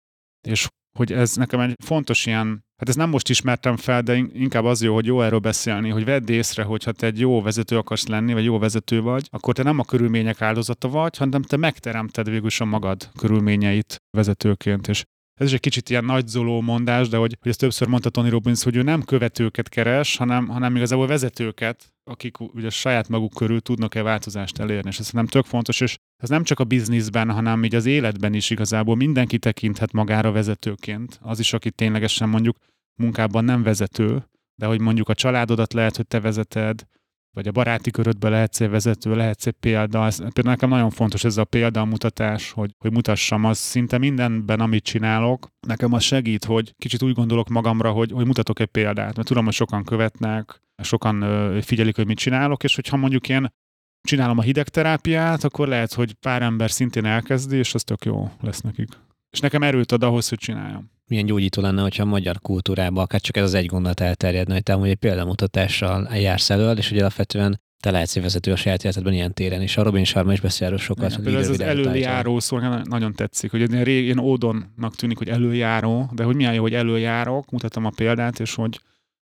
És hogy ez nekem egy fontos ilyen, hát ez nem most ismertem fel, de inkább az jó, hogy jó erről beszélni, hogy vedd észre, hogy te egy jó vezető akarsz lenni, vagy jó vezető vagy, akkor te nem a körülmények áldozata vagy, hanem te megteremted végül a magad körülményeit vezetőként. És ez is egy kicsit ilyen nagyzoló mondás, de hogy, hogy ezt többször mondta Tony Robbins, hogy ő nem követőket keres, hanem, hanem igazából vezetőket, akik ugye saját maguk körül tudnak-e változást elérni. És ez nem tök fontos, és ez nem csak a bizniszben, hanem így az életben is igazából mindenki tekinthet magára vezetőként. Az is, aki ténylegesen mondjuk munkában nem vezető, de hogy mondjuk a családodat lehet, hogy te vezeted, vagy a baráti körödbe lehetsz egy vezető, lehetsz egy példa. Például nekem nagyon fontos ez a példamutatás, hogy, hogy mutassam az szinte mindenben, amit csinálok. Nekem az segít, hogy kicsit úgy gondolok magamra, hogy, hogy mutatok egy példát, mert tudom, hogy sokan követnek, sokan figyelik, hogy mit csinálok, és hogyha mondjuk én csinálom a hidegterápiát, akkor lehet, hogy pár ember szintén elkezdi, és az tök jó lesz nekik. És nekem erőt ad ahhoz, hogy csináljam milyen gyógyító lenne, hogyha a magyar kultúrában akár csak ez az egy gondolat elterjedne, hogy te amúgy egy példamutatással jársz elől, és ugye alapvetően te lehetsz egy vezető a saját életedben ilyen téren, és a Robin Sharma is beszél erről sokat. Igen, ez az előjáró szó nagyon tetszik, hogy ilyen régen ódonnak tűnik, hogy előjáró, de hogy milyen jó, hogy előjárok, mutatom a példát, és hogy,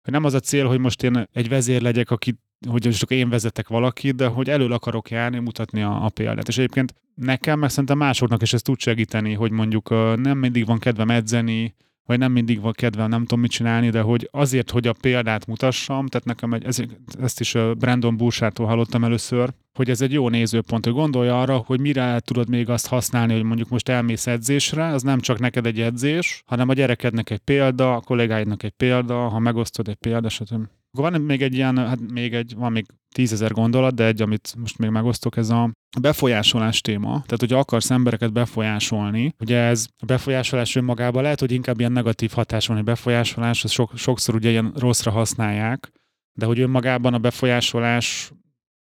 hogy nem az a cél, hogy most én egy vezér legyek, aki hogy csak én vezetek valakit, de hogy elől akarok járni, mutatni a, a példát. És egyébként nekem, meg szerintem másoknak is ez tud segíteni, hogy mondjuk nem mindig van kedvem edzeni, vagy nem mindig van kedvem, nem tudom mit csinálni, de hogy azért, hogy a példát mutassam, tehát nekem egy, ez, ezt is Brandon Bouchardtól hallottam először, hogy ez egy jó nézőpont, hogy gondolja arra, hogy mire tudod még azt használni, hogy mondjuk most elmész edzésre, az nem csak neked egy edzés, hanem a gyerekednek egy példa, a kollégáidnak egy példa, ha megosztod egy példa, stb. Akkor van még egy ilyen, hát még egy, van még tízezer gondolat, de egy, amit most még megosztok, ez a befolyásolás téma. Tehát, hogyha akarsz embereket befolyásolni, ugye ez a befolyásolás önmagában lehet, hogy inkább ilyen negatív hatás van, hogy befolyásolás, sok, sokszor ugye ilyen rosszra használják, de hogy önmagában a befolyásolás,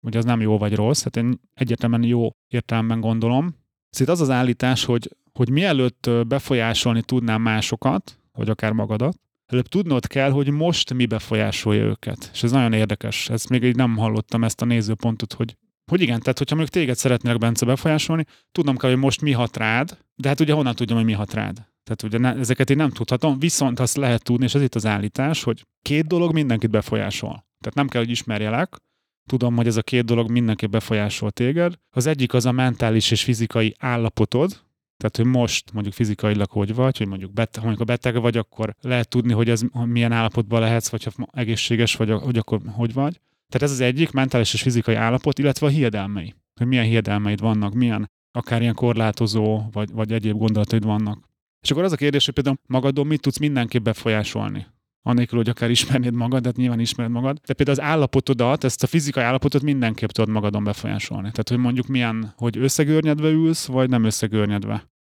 ugye az nem jó vagy rossz, hát én egyértelműen jó értelemben gondolom. Szóval az az állítás, hogy, hogy mielőtt befolyásolni tudnám másokat, vagy akár magadat, előbb tudnod kell, hogy most mi befolyásolja őket. És ez nagyon érdekes. Ezt még így nem hallottam ezt a nézőpontot, hogy hogy igen, tehát hogyha mondjuk téged szeretnék Bence befolyásolni, tudnom kell, hogy most mi hat rád, de hát ugye honnan tudjam, hogy mi hat rád. Tehát ugye ne, ezeket én nem tudhatom, viszont azt lehet tudni, és ez itt az állítás, hogy két dolog mindenkit befolyásol. Tehát nem kell, hogy ismerjelek, tudom, hogy ez a két dolog mindenképp befolyásol téged. Az egyik az a mentális és fizikai állapotod, tehát, hogy most mondjuk fizikailag hogy vagy, hogy mondjuk beteg, mondjuk a beteg vagy, akkor lehet tudni, hogy ez milyen állapotban lehetsz, vagy ha egészséges vagy, hogy akkor hogy vagy. Tehát ez az egyik mentális és fizikai állapot, illetve a hiedelmei. Hogy milyen hiedelmeid vannak, milyen akár ilyen korlátozó, vagy, vagy egyéb gondolataid vannak. És akkor az a kérdés, hogy például magadon mit tudsz mindenképp befolyásolni anélkül, hogy akár ismernéd magad, de hát nyilván ismered magad. De például az állapotodat, ezt a fizikai állapotot mindenképp tudod magadon befolyásolni. Tehát, hogy mondjuk milyen, hogy összegörnyedve ülsz, vagy nem összegörnyedve.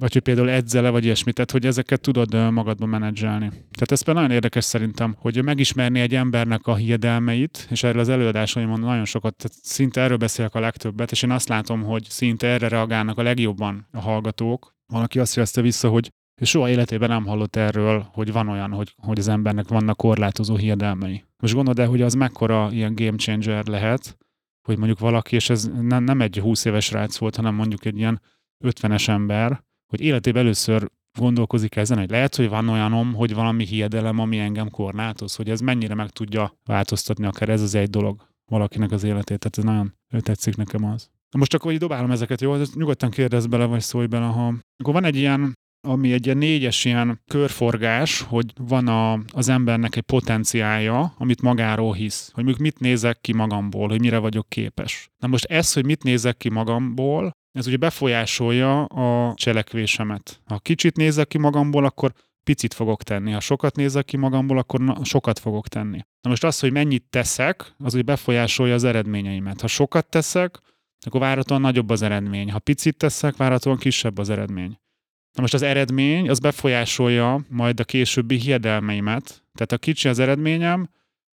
Vagy hogy például edzele, vagy ilyesmit, tehát hogy ezeket tudod magadban menedzselni. Tehát ez például nagyon érdekes szerintem, hogy megismerni egy embernek a hiedelmeit, és erről az előadásaimon nagyon sokat, tehát szinte erről beszélek a legtöbbet, és én azt látom, hogy szinte erre reagálnak a legjobban a hallgatók. Valaki azt jelezte vissza, hogy és soha életében nem hallott erről, hogy van olyan, hogy, hogy az embernek vannak korlátozó hiedelmei. Most gondolod el, hogy az mekkora ilyen game changer lehet, hogy mondjuk valaki, és ez nem, nem egy 20 éves rác volt, hanem mondjuk egy ilyen 50-es ember, hogy életében először gondolkozik ezen, hogy lehet, hogy van olyanom, hogy valami hiedelem, ami engem korlátoz, hogy ez mennyire meg tudja változtatni, akár ez az egy dolog valakinek az életét. Tehát ez nagyon tetszik nekem az. Most csak, hogy dobálom ezeket, jó? Nyugodtan kérdezz bele, vagy szólj bele, ha... Akkor van egy ilyen ami egy ilyen négyes ilyen körforgás, hogy van a, az embernek egy potenciálja, amit magáról hisz. Hogy mondjuk mit nézek ki magamból, hogy mire vagyok képes. Na most ez, hogy mit nézek ki magamból, ez ugye befolyásolja a cselekvésemet. Ha kicsit nézek ki magamból, akkor picit fogok tenni. Ha sokat nézek ki magamból, akkor sokat fogok tenni. Na most az, hogy mennyit teszek, az úgy befolyásolja az eredményeimet. Ha sokat teszek, akkor várhatóan nagyobb az eredmény. Ha picit teszek, várhatóan kisebb az eredmény. Na most az eredmény, az befolyásolja majd a későbbi hiedelmeimet. Tehát ha kicsi az eredményem,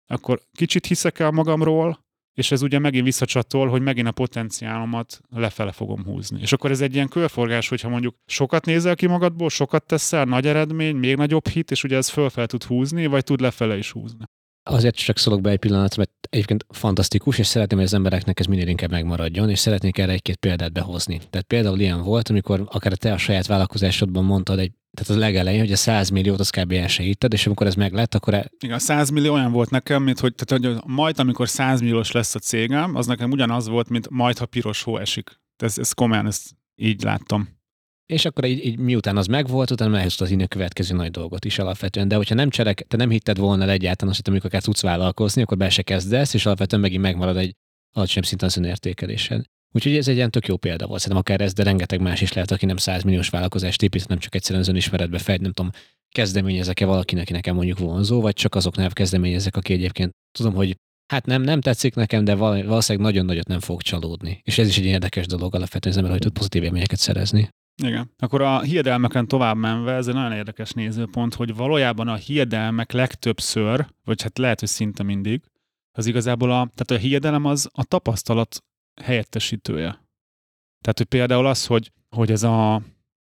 akkor kicsit hiszek el magamról, és ez ugye megint visszacsatol, hogy megint a potenciálomat lefele fogom húzni. És akkor ez egy ilyen körforgás, hogyha mondjuk sokat nézel ki magadból, sokat teszel, nagy eredmény, még nagyobb hit, és ugye ez fölfel tud húzni, vagy tud lefele is húzni. Azért csak szólok be egy pillanatra, mert egyébként fantasztikus, és szeretném, hogy az embereknek ez minél inkább megmaradjon, és szeretnék erre egy-két példát behozni. Tehát például ilyen volt, amikor akár te a saját vállalkozásodban mondtad egy tehát az legelején, hogy a 100 milliót az kb. el se hitted, és amikor ez meg lett, akkor... E... Igen, a 100 millió olyan volt nekem, mint hogy, tehát, hogy majd amikor 100 milliós lesz a cégem, az nekem ugyanaz volt, mint majd, ha piros hó esik. Ez, ez komolyan, ezt így láttam. És akkor így, így miután az megvolt, utána mehetsz az innen következő nagy dolgot is alapvetően. De hogyha nem cselek, te nem hitted volna el egyáltalán azt, hogy amikor kell tudsz vállalkozni, akkor be se kezdesz, és alapvetően megint megmarad egy alacsonyabb szinten az önértékelésed. Úgyhogy ez egy ilyen tök jó példa volt. Szerintem akár ez, de rengeteg más is lehet, aki nem 100 milliós vállalkozást épít, nem csak egyszerűen az önismeretbe fejt, nem tudom, kezdeményezek-e valakinek, aki nekem mondjuk vonzó, vagy csak azoknál kezdeményezek, aki egyébként tudom, hogy hát nem, nem tetszik nekem, de valószínűleg nagyon nagyot nem fog csalódni. És ez is egy érdekes dolog alapvetően az ember, hogy tud pozitív élményeket szerezni. Igen. Akkor a hiedelmeken tovább menve, ez egy nagyon érdekes nézőpont, hogy valójában a hiedelmek legtöbbször, vagy hát lehet, hogy szinte mindig, az igazából a, tehát a hiedelem az a tapasztalat helyettesítője. Tehát, hogy például az, hogy, hogy ez a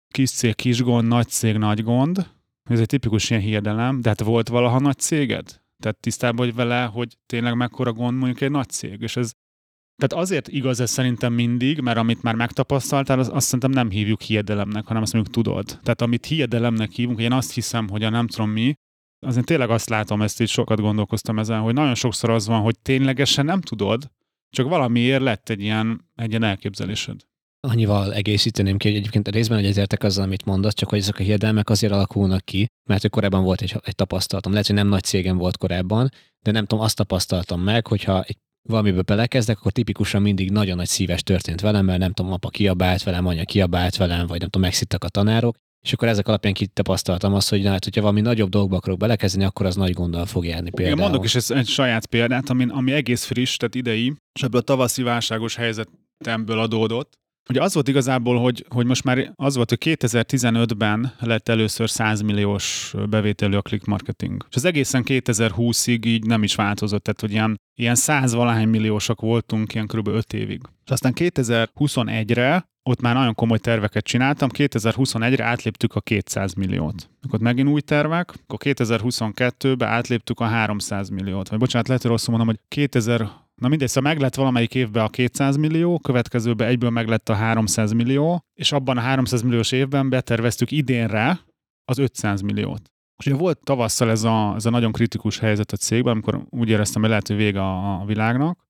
kis cég, kis gond, nagy cég, nagy gond, ez egy tipikus ilyen hiedelem, de hát volt valaha nagy céged? Tehát tisztában vagy vele, hogy tényleg mekkora gond mondjuk egy nagy cég, és ez tehát azért igaz ez szerintem mindig, mert amit már megtapasztaltál, az, azt szerintem nem hívjuk hiedelemnek, hanem azt mondjuk tudod. Tehát amit hiedelemnek hívunk, én azt hiszem, hogy a nem tudom mi, azért tényleg azt látom, ezt is sokat gondolkoztam ezen, hogy nagyon sokszor az van, hogy ténylegesen nem tudod, csak valamiért lett egy ilyen, egy ilyen elképzelésed. Annyival egészíteném ki, hogy egyébként részben hogy ezértek azzal, amit mondasz, csak hogy ezek a hiedelmek azért alakulnak ki, mert hogy korábban volt egy, egy tapasztalatom. Lehet, hogy nem nagy cégem volt korábban, de nem tudom, azt tapasztaltam meg, hogyha egy valamibe belekezdek, akkor tipikusan mindig nagyon nagy szíves történt velem, mert nem tudom, apa kiabált velem, anya kiabált velem, vagy nem tudom, megszittak a tanárok, és akkor ezek alapján kitapasztaltam azt, hogy hát, hogyha valami nagyobb dolgokba akarok belekezdeni, akkor az nagy gonddal fog járni például. Igen, mondok is ez egy saját példát, ami, ami egész friss, tehát idei, és ebből a tavaszi válságos helyzetemből adódott. Ugye az volt igazából, hogy, hogy most már az volt, hogy 2015-ben lett először 100 milliós bevételű a click marketing. És az egészen 2020-ig így nem is változott, tehát hogy ilyen, ilyen 100 valahány milliósak voltunk ilyen kb. 5 évig. És aztán 2021-re ott már nagyon komoly terveket csináltam, 2021-re átléptük a 200 milliót. Akkor megint új tervek, akkor 2022-ben átléptük a 300 milliót. Vagy bocsánat, lehet, hogy rosszul mondom, hogy 2000 Na mindegy, szóval meg lett valamelyik évben a 200 millió, következőben egyből meg lett a 300 millió, és abban a 300 milliós évben beterveztük idénre az 500 milliót. És ugye volt tavasszal ez a, ez a nagyon kritikus helyzet a cégben, amikor úgy éreztem, hogy lehet, hogy vége a, a világnak.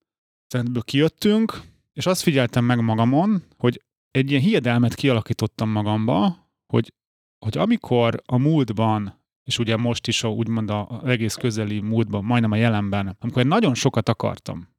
Szerintem kijöttünk, és azt figyeltem meg magamon, hogy egy ilyen hiedelmet kialakítottam magamba, hogy, hogy amikor a múltban, és ugye most is a, úgymond az egész közeli múltban, majdnem a jelenben, amikor én nagyon sokat akartam,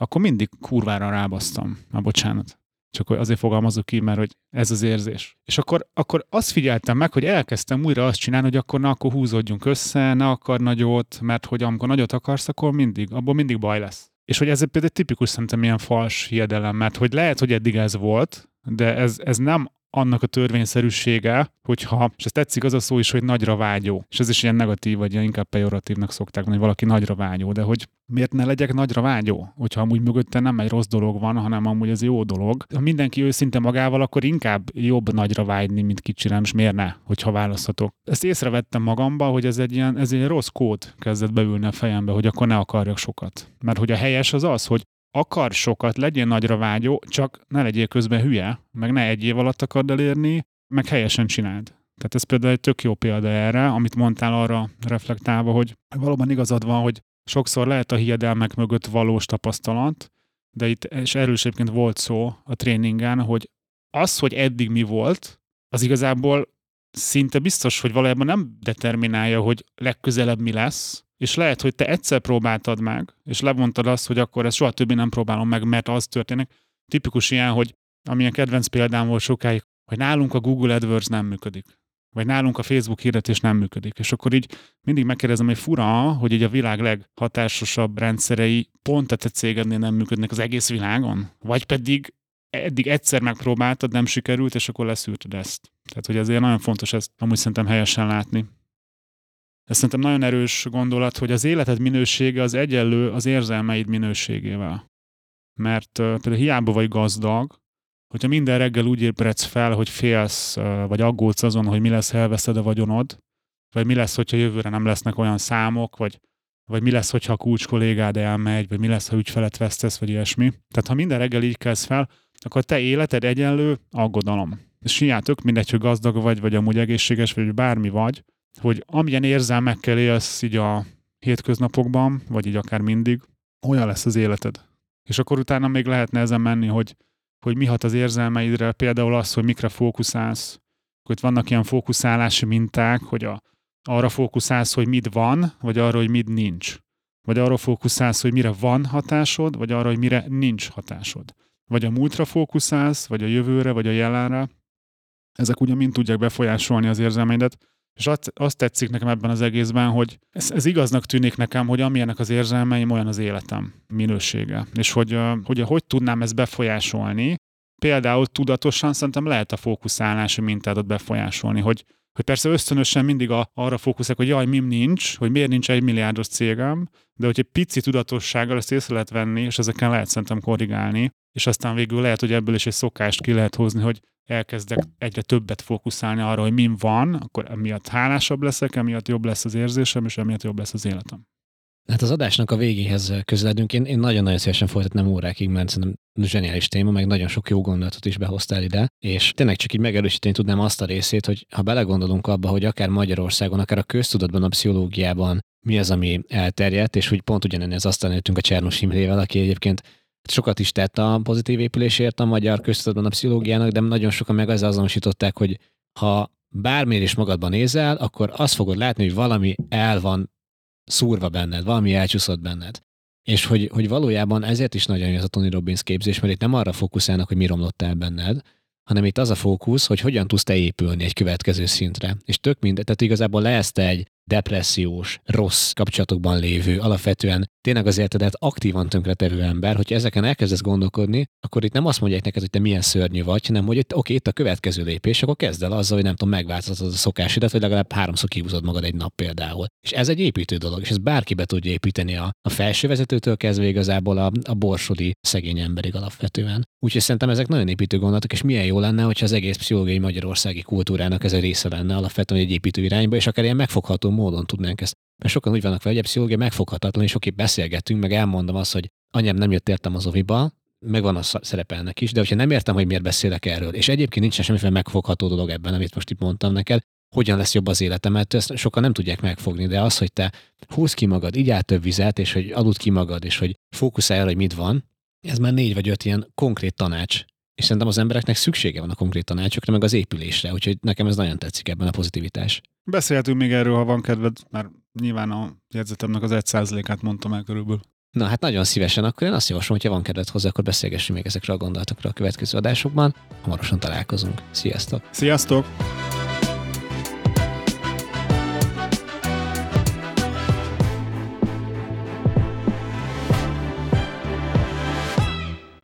akkor mindig kurvára rábasztam. Na, bocsánat. Csak azért fogalmazok ki, mert hogy ez az érzés. És akkor, akkor azt figyeltem meg, hogy elkezdtem újra azt csinálni, hogy akkor na, akkor húzódjunk össze, ne akar nagyot, mert hogy amikor nagyot akarsz, akkor mindig, abból mindig baj lesz. És hogy ez például tipikus szerintem ilyen fals hiedelem, mert hogy lehet, hogy eddig ez volt, de ez, ez nem annak a törvényszerűsége, hogyha, és ez tetszik az a szó is, hogy nagyra vágyó. És ez is ilyen negatív, vagy ilyen inkább pejoratívnak szokták mondani, valaki nagyra vágyó, de hogy miért ne legyek nagyra vágyó, hogyha amúgy mögötte nem egy rossz dolog van, hanem amúgy ez jó dolog. Ha mindenki őszinte magával, akkor inkább jobb nagyra vágyni, mint kicsire, és miért ne, hogyha választhatok. Ezt észrevettem magamba, hogy ez egy ilyen, ez egy rossz kód kezdett beülni a fejembe, hogy akkor ne akarjak sokat. Mert hogy a helyes az az, hogy akar sokat, legyél nagyra vágyó, csak ne legyél közben hülye, meg ne egy év alatt akard elérni, meg helyesen csináld. Tehát ez például egy tök jó példa erre, amit mondtál arra reflektálva, hogy valóban igazad van, hogy sokszor lehet a hiedelmek mögött valós tapasztalat, de itt, és erről volt szó a tréningen, hogy az, hogy eddig mi volt, az igazából szinte biztos, hogy valójában nem determinálja, hogy legközelebb mi lesz, és lehet, hogy te egyszer próbáltad meg, és levontad azt, hogy akkor ezt soha többé nem próbálom meg, mert az történik. Tipikus ilyen, hogy amilyen kedvenc példám volt sokáig, hogy nálunk a Google AdWords nem működik. Vagy nálunk a Facebook hirdetés nem működik. És akkor így mindig megkérdezem, hogy fura, hogy így a világ leghatásosabb rendszerei pont a te cégednél nem működnek az egész világon. Vagy pedig eddig egyszer megpróbáltad, nem sikerült, és akkor leszűrted ezt. Tehát, hogy ezért nagyon fontos ezt amúgy szerintem helyesen látni. Ez szerintem nagyon erős gondolat, hogy az életed minősége az egyenlő az érzelmeid minőségével. Mert például hiába vagy gazdag, hogyha minden reggel úgy ébredsz fel, hogy félsz, uh, vagy aggódsz azon, hogy mi lesz, elveszed a vagyonod, vagy mi lesz, hogyha jövőre nem lesznek olyan számok, vagy, vagy mi lesz, hogyha a kulcs kollégád elmegy, vagy mi lesz, ha ügyfelet vesztesz, vagy ilyesmi. Tehát ha minden reggel így kezd fel, akkor te életed egyenlő aggodalom. És hiány tök mindegy, hogy gazdag vagy, vagy amúgy egészséges, vagy bármi vagy, hogy amilyen érzelmekkel élsz így a hétköznapokban, vagy így akár mindig, olyan lesz az életed. És akkor utána még lehetne ezen menni, hogy, hogy mi hat az érzelmeidre, például az, hogy mikre fókuszálsz, hogy itt vannak ilyen fókuszálási minták, hogy a, arra fókuszálsz, hogy mit van, vagy arra, hogy mit nincs. Vagy arra fókuszálsz, hogy mire van hatásod, vagy arra, hogy mire nincs hatásod. Vagy a múltra fókuszálsz, vagy a jövőre, vagy a jelenre. Ezek ugye mind tudják befolyásolni az érzelmeidet, és azt, azt tetszik nekem ebben az egészben, hogy ez, ez igaznak tűnik nekem, hogy amilyenek az érzelmeim, olyan az életem minősége. És hogy, hogy hogy tudnám ezt befolyásolni, például tudatosan szerintem lehet a fókuszálási mintádat befolyásolni, hogy, hogy persze ösztönösen mindig a, arra fókuszálok, hogy jaj, mim nincs, hogy miért nincs egy milliárdos cégem, de hogy egy pici tudatossággal ezt észre lehet venni, és ezeken lehet szerintem korrigálni, és aztán végül lehet, hogy ebből is egy szokást ki lehet hozni, hogy elkezdek egyre többet fókuszálni arra, hogy min van, akkor emiatt hálásabb leszek, emiatt jobb lesz az érzésem, és emiatt jobb lesz az életem. Hát az adásnak a végéhez közeledünk. Én, én nagyon-nagyon szívesen folytatnám órákig, mert szerintem zseniális téma, meg nagyon sok jó gondolatot is behoztál ide, és tényleg csak így megerősíteni tudnám azt a részét, hogy ha belegondolunk abba, hogy akár Magyarországon, akár a köztudatban, a pszichológiában mi az, ami elterjedt, és hogy pont ugyanenni az asztalon jöttünk a Csernos Imrével, aki egyébként sokat is tett a pozitív épülésért a magyar köztudatban a pszichológiának, de nagyon sokan meg azzal azonosították, hogy ha bármiért is magadban nézel, akkor azt fogod látni, hogy valami el van szúrva benned, valami elcsúszott benned. És hogy, hogy valójában ezért is nagyon jó ez a Tony Robbins képzés, mert itt nem arra fókuszálnak, hogy mi romlott el benned, hanem itt az a fókusz, hogy hogyan tudsz te épülni egy következő szintre. És tök mindegy, tehát igazából lesz te egy depressziós, rossz kapcsolatokban lévő, alapvetően tényleg az életedet aktívan tönkretevő ember, hogyha ezeken elkezdesz gondolkodni, akkor itt nem azt mondják neked, hogy te milyen szörnyű vagy, hanem hogy itt, oké, itt a következő lépés, akkor kezd el azzal, hogy nem tudom, megváltoztatod a szokásidat, vagy legalább háromszor kihúzod magad egy nap például. És ez egy építő dolog, és ez bárki be tudja építeni a, a felsővezetőtől kezdve igazából a, a borsodi szegény emberig alapvetően. Úgyhogy szerintem ezek nagyon építő gondolatok, és milyen jó lenne, hogyha az egész pszichológiai magyarországi kultúrának ez a része lenne alapvetően egy építő irányba, és akár ilyen megfogható módon tudnánk ezt. Mert sokan úgy vannak vele, hogy a pszichológia megfoghatatlan, és oké, beszélgetünk, meg elmondom azt, hogy anyám nem jött értem az oviba, megvan a szerepe is, de hogyha nem értem, hogy miért beszélek erről, és egyébként nincsen semmiféle megfogható dolog ebben, amit most itt mondtam neked, hogyan lesz jobb az életemet, ezt sokan nem tudják megfogni, de az, hogy te húz ki magad, így át több vizet, és hogy aludt ki magad, és hogy fókuszálj arra, hogy mit van, ez már négy vagy öt ilyen konkrét tanács, és szerintem az embereknek szüksége van a konkrét tanácsokra, meg az épülésre, úgyhogy nekem ez nagyon tetszik ebben a pozitivitás. Beszélhetünk még erről, ha van kedved, mert nyilván a jegyzetemnek az egy százalékát mondtam el körülbelül. Na hát nagyon szívesen, akkor én azt javaslom, hogy ha van kedved hozzá, akkor beszélgessünk még ezekről a gondolatokról a következő adásokban. Hamarosan találkozunk. Sziasztok! Sziasztok!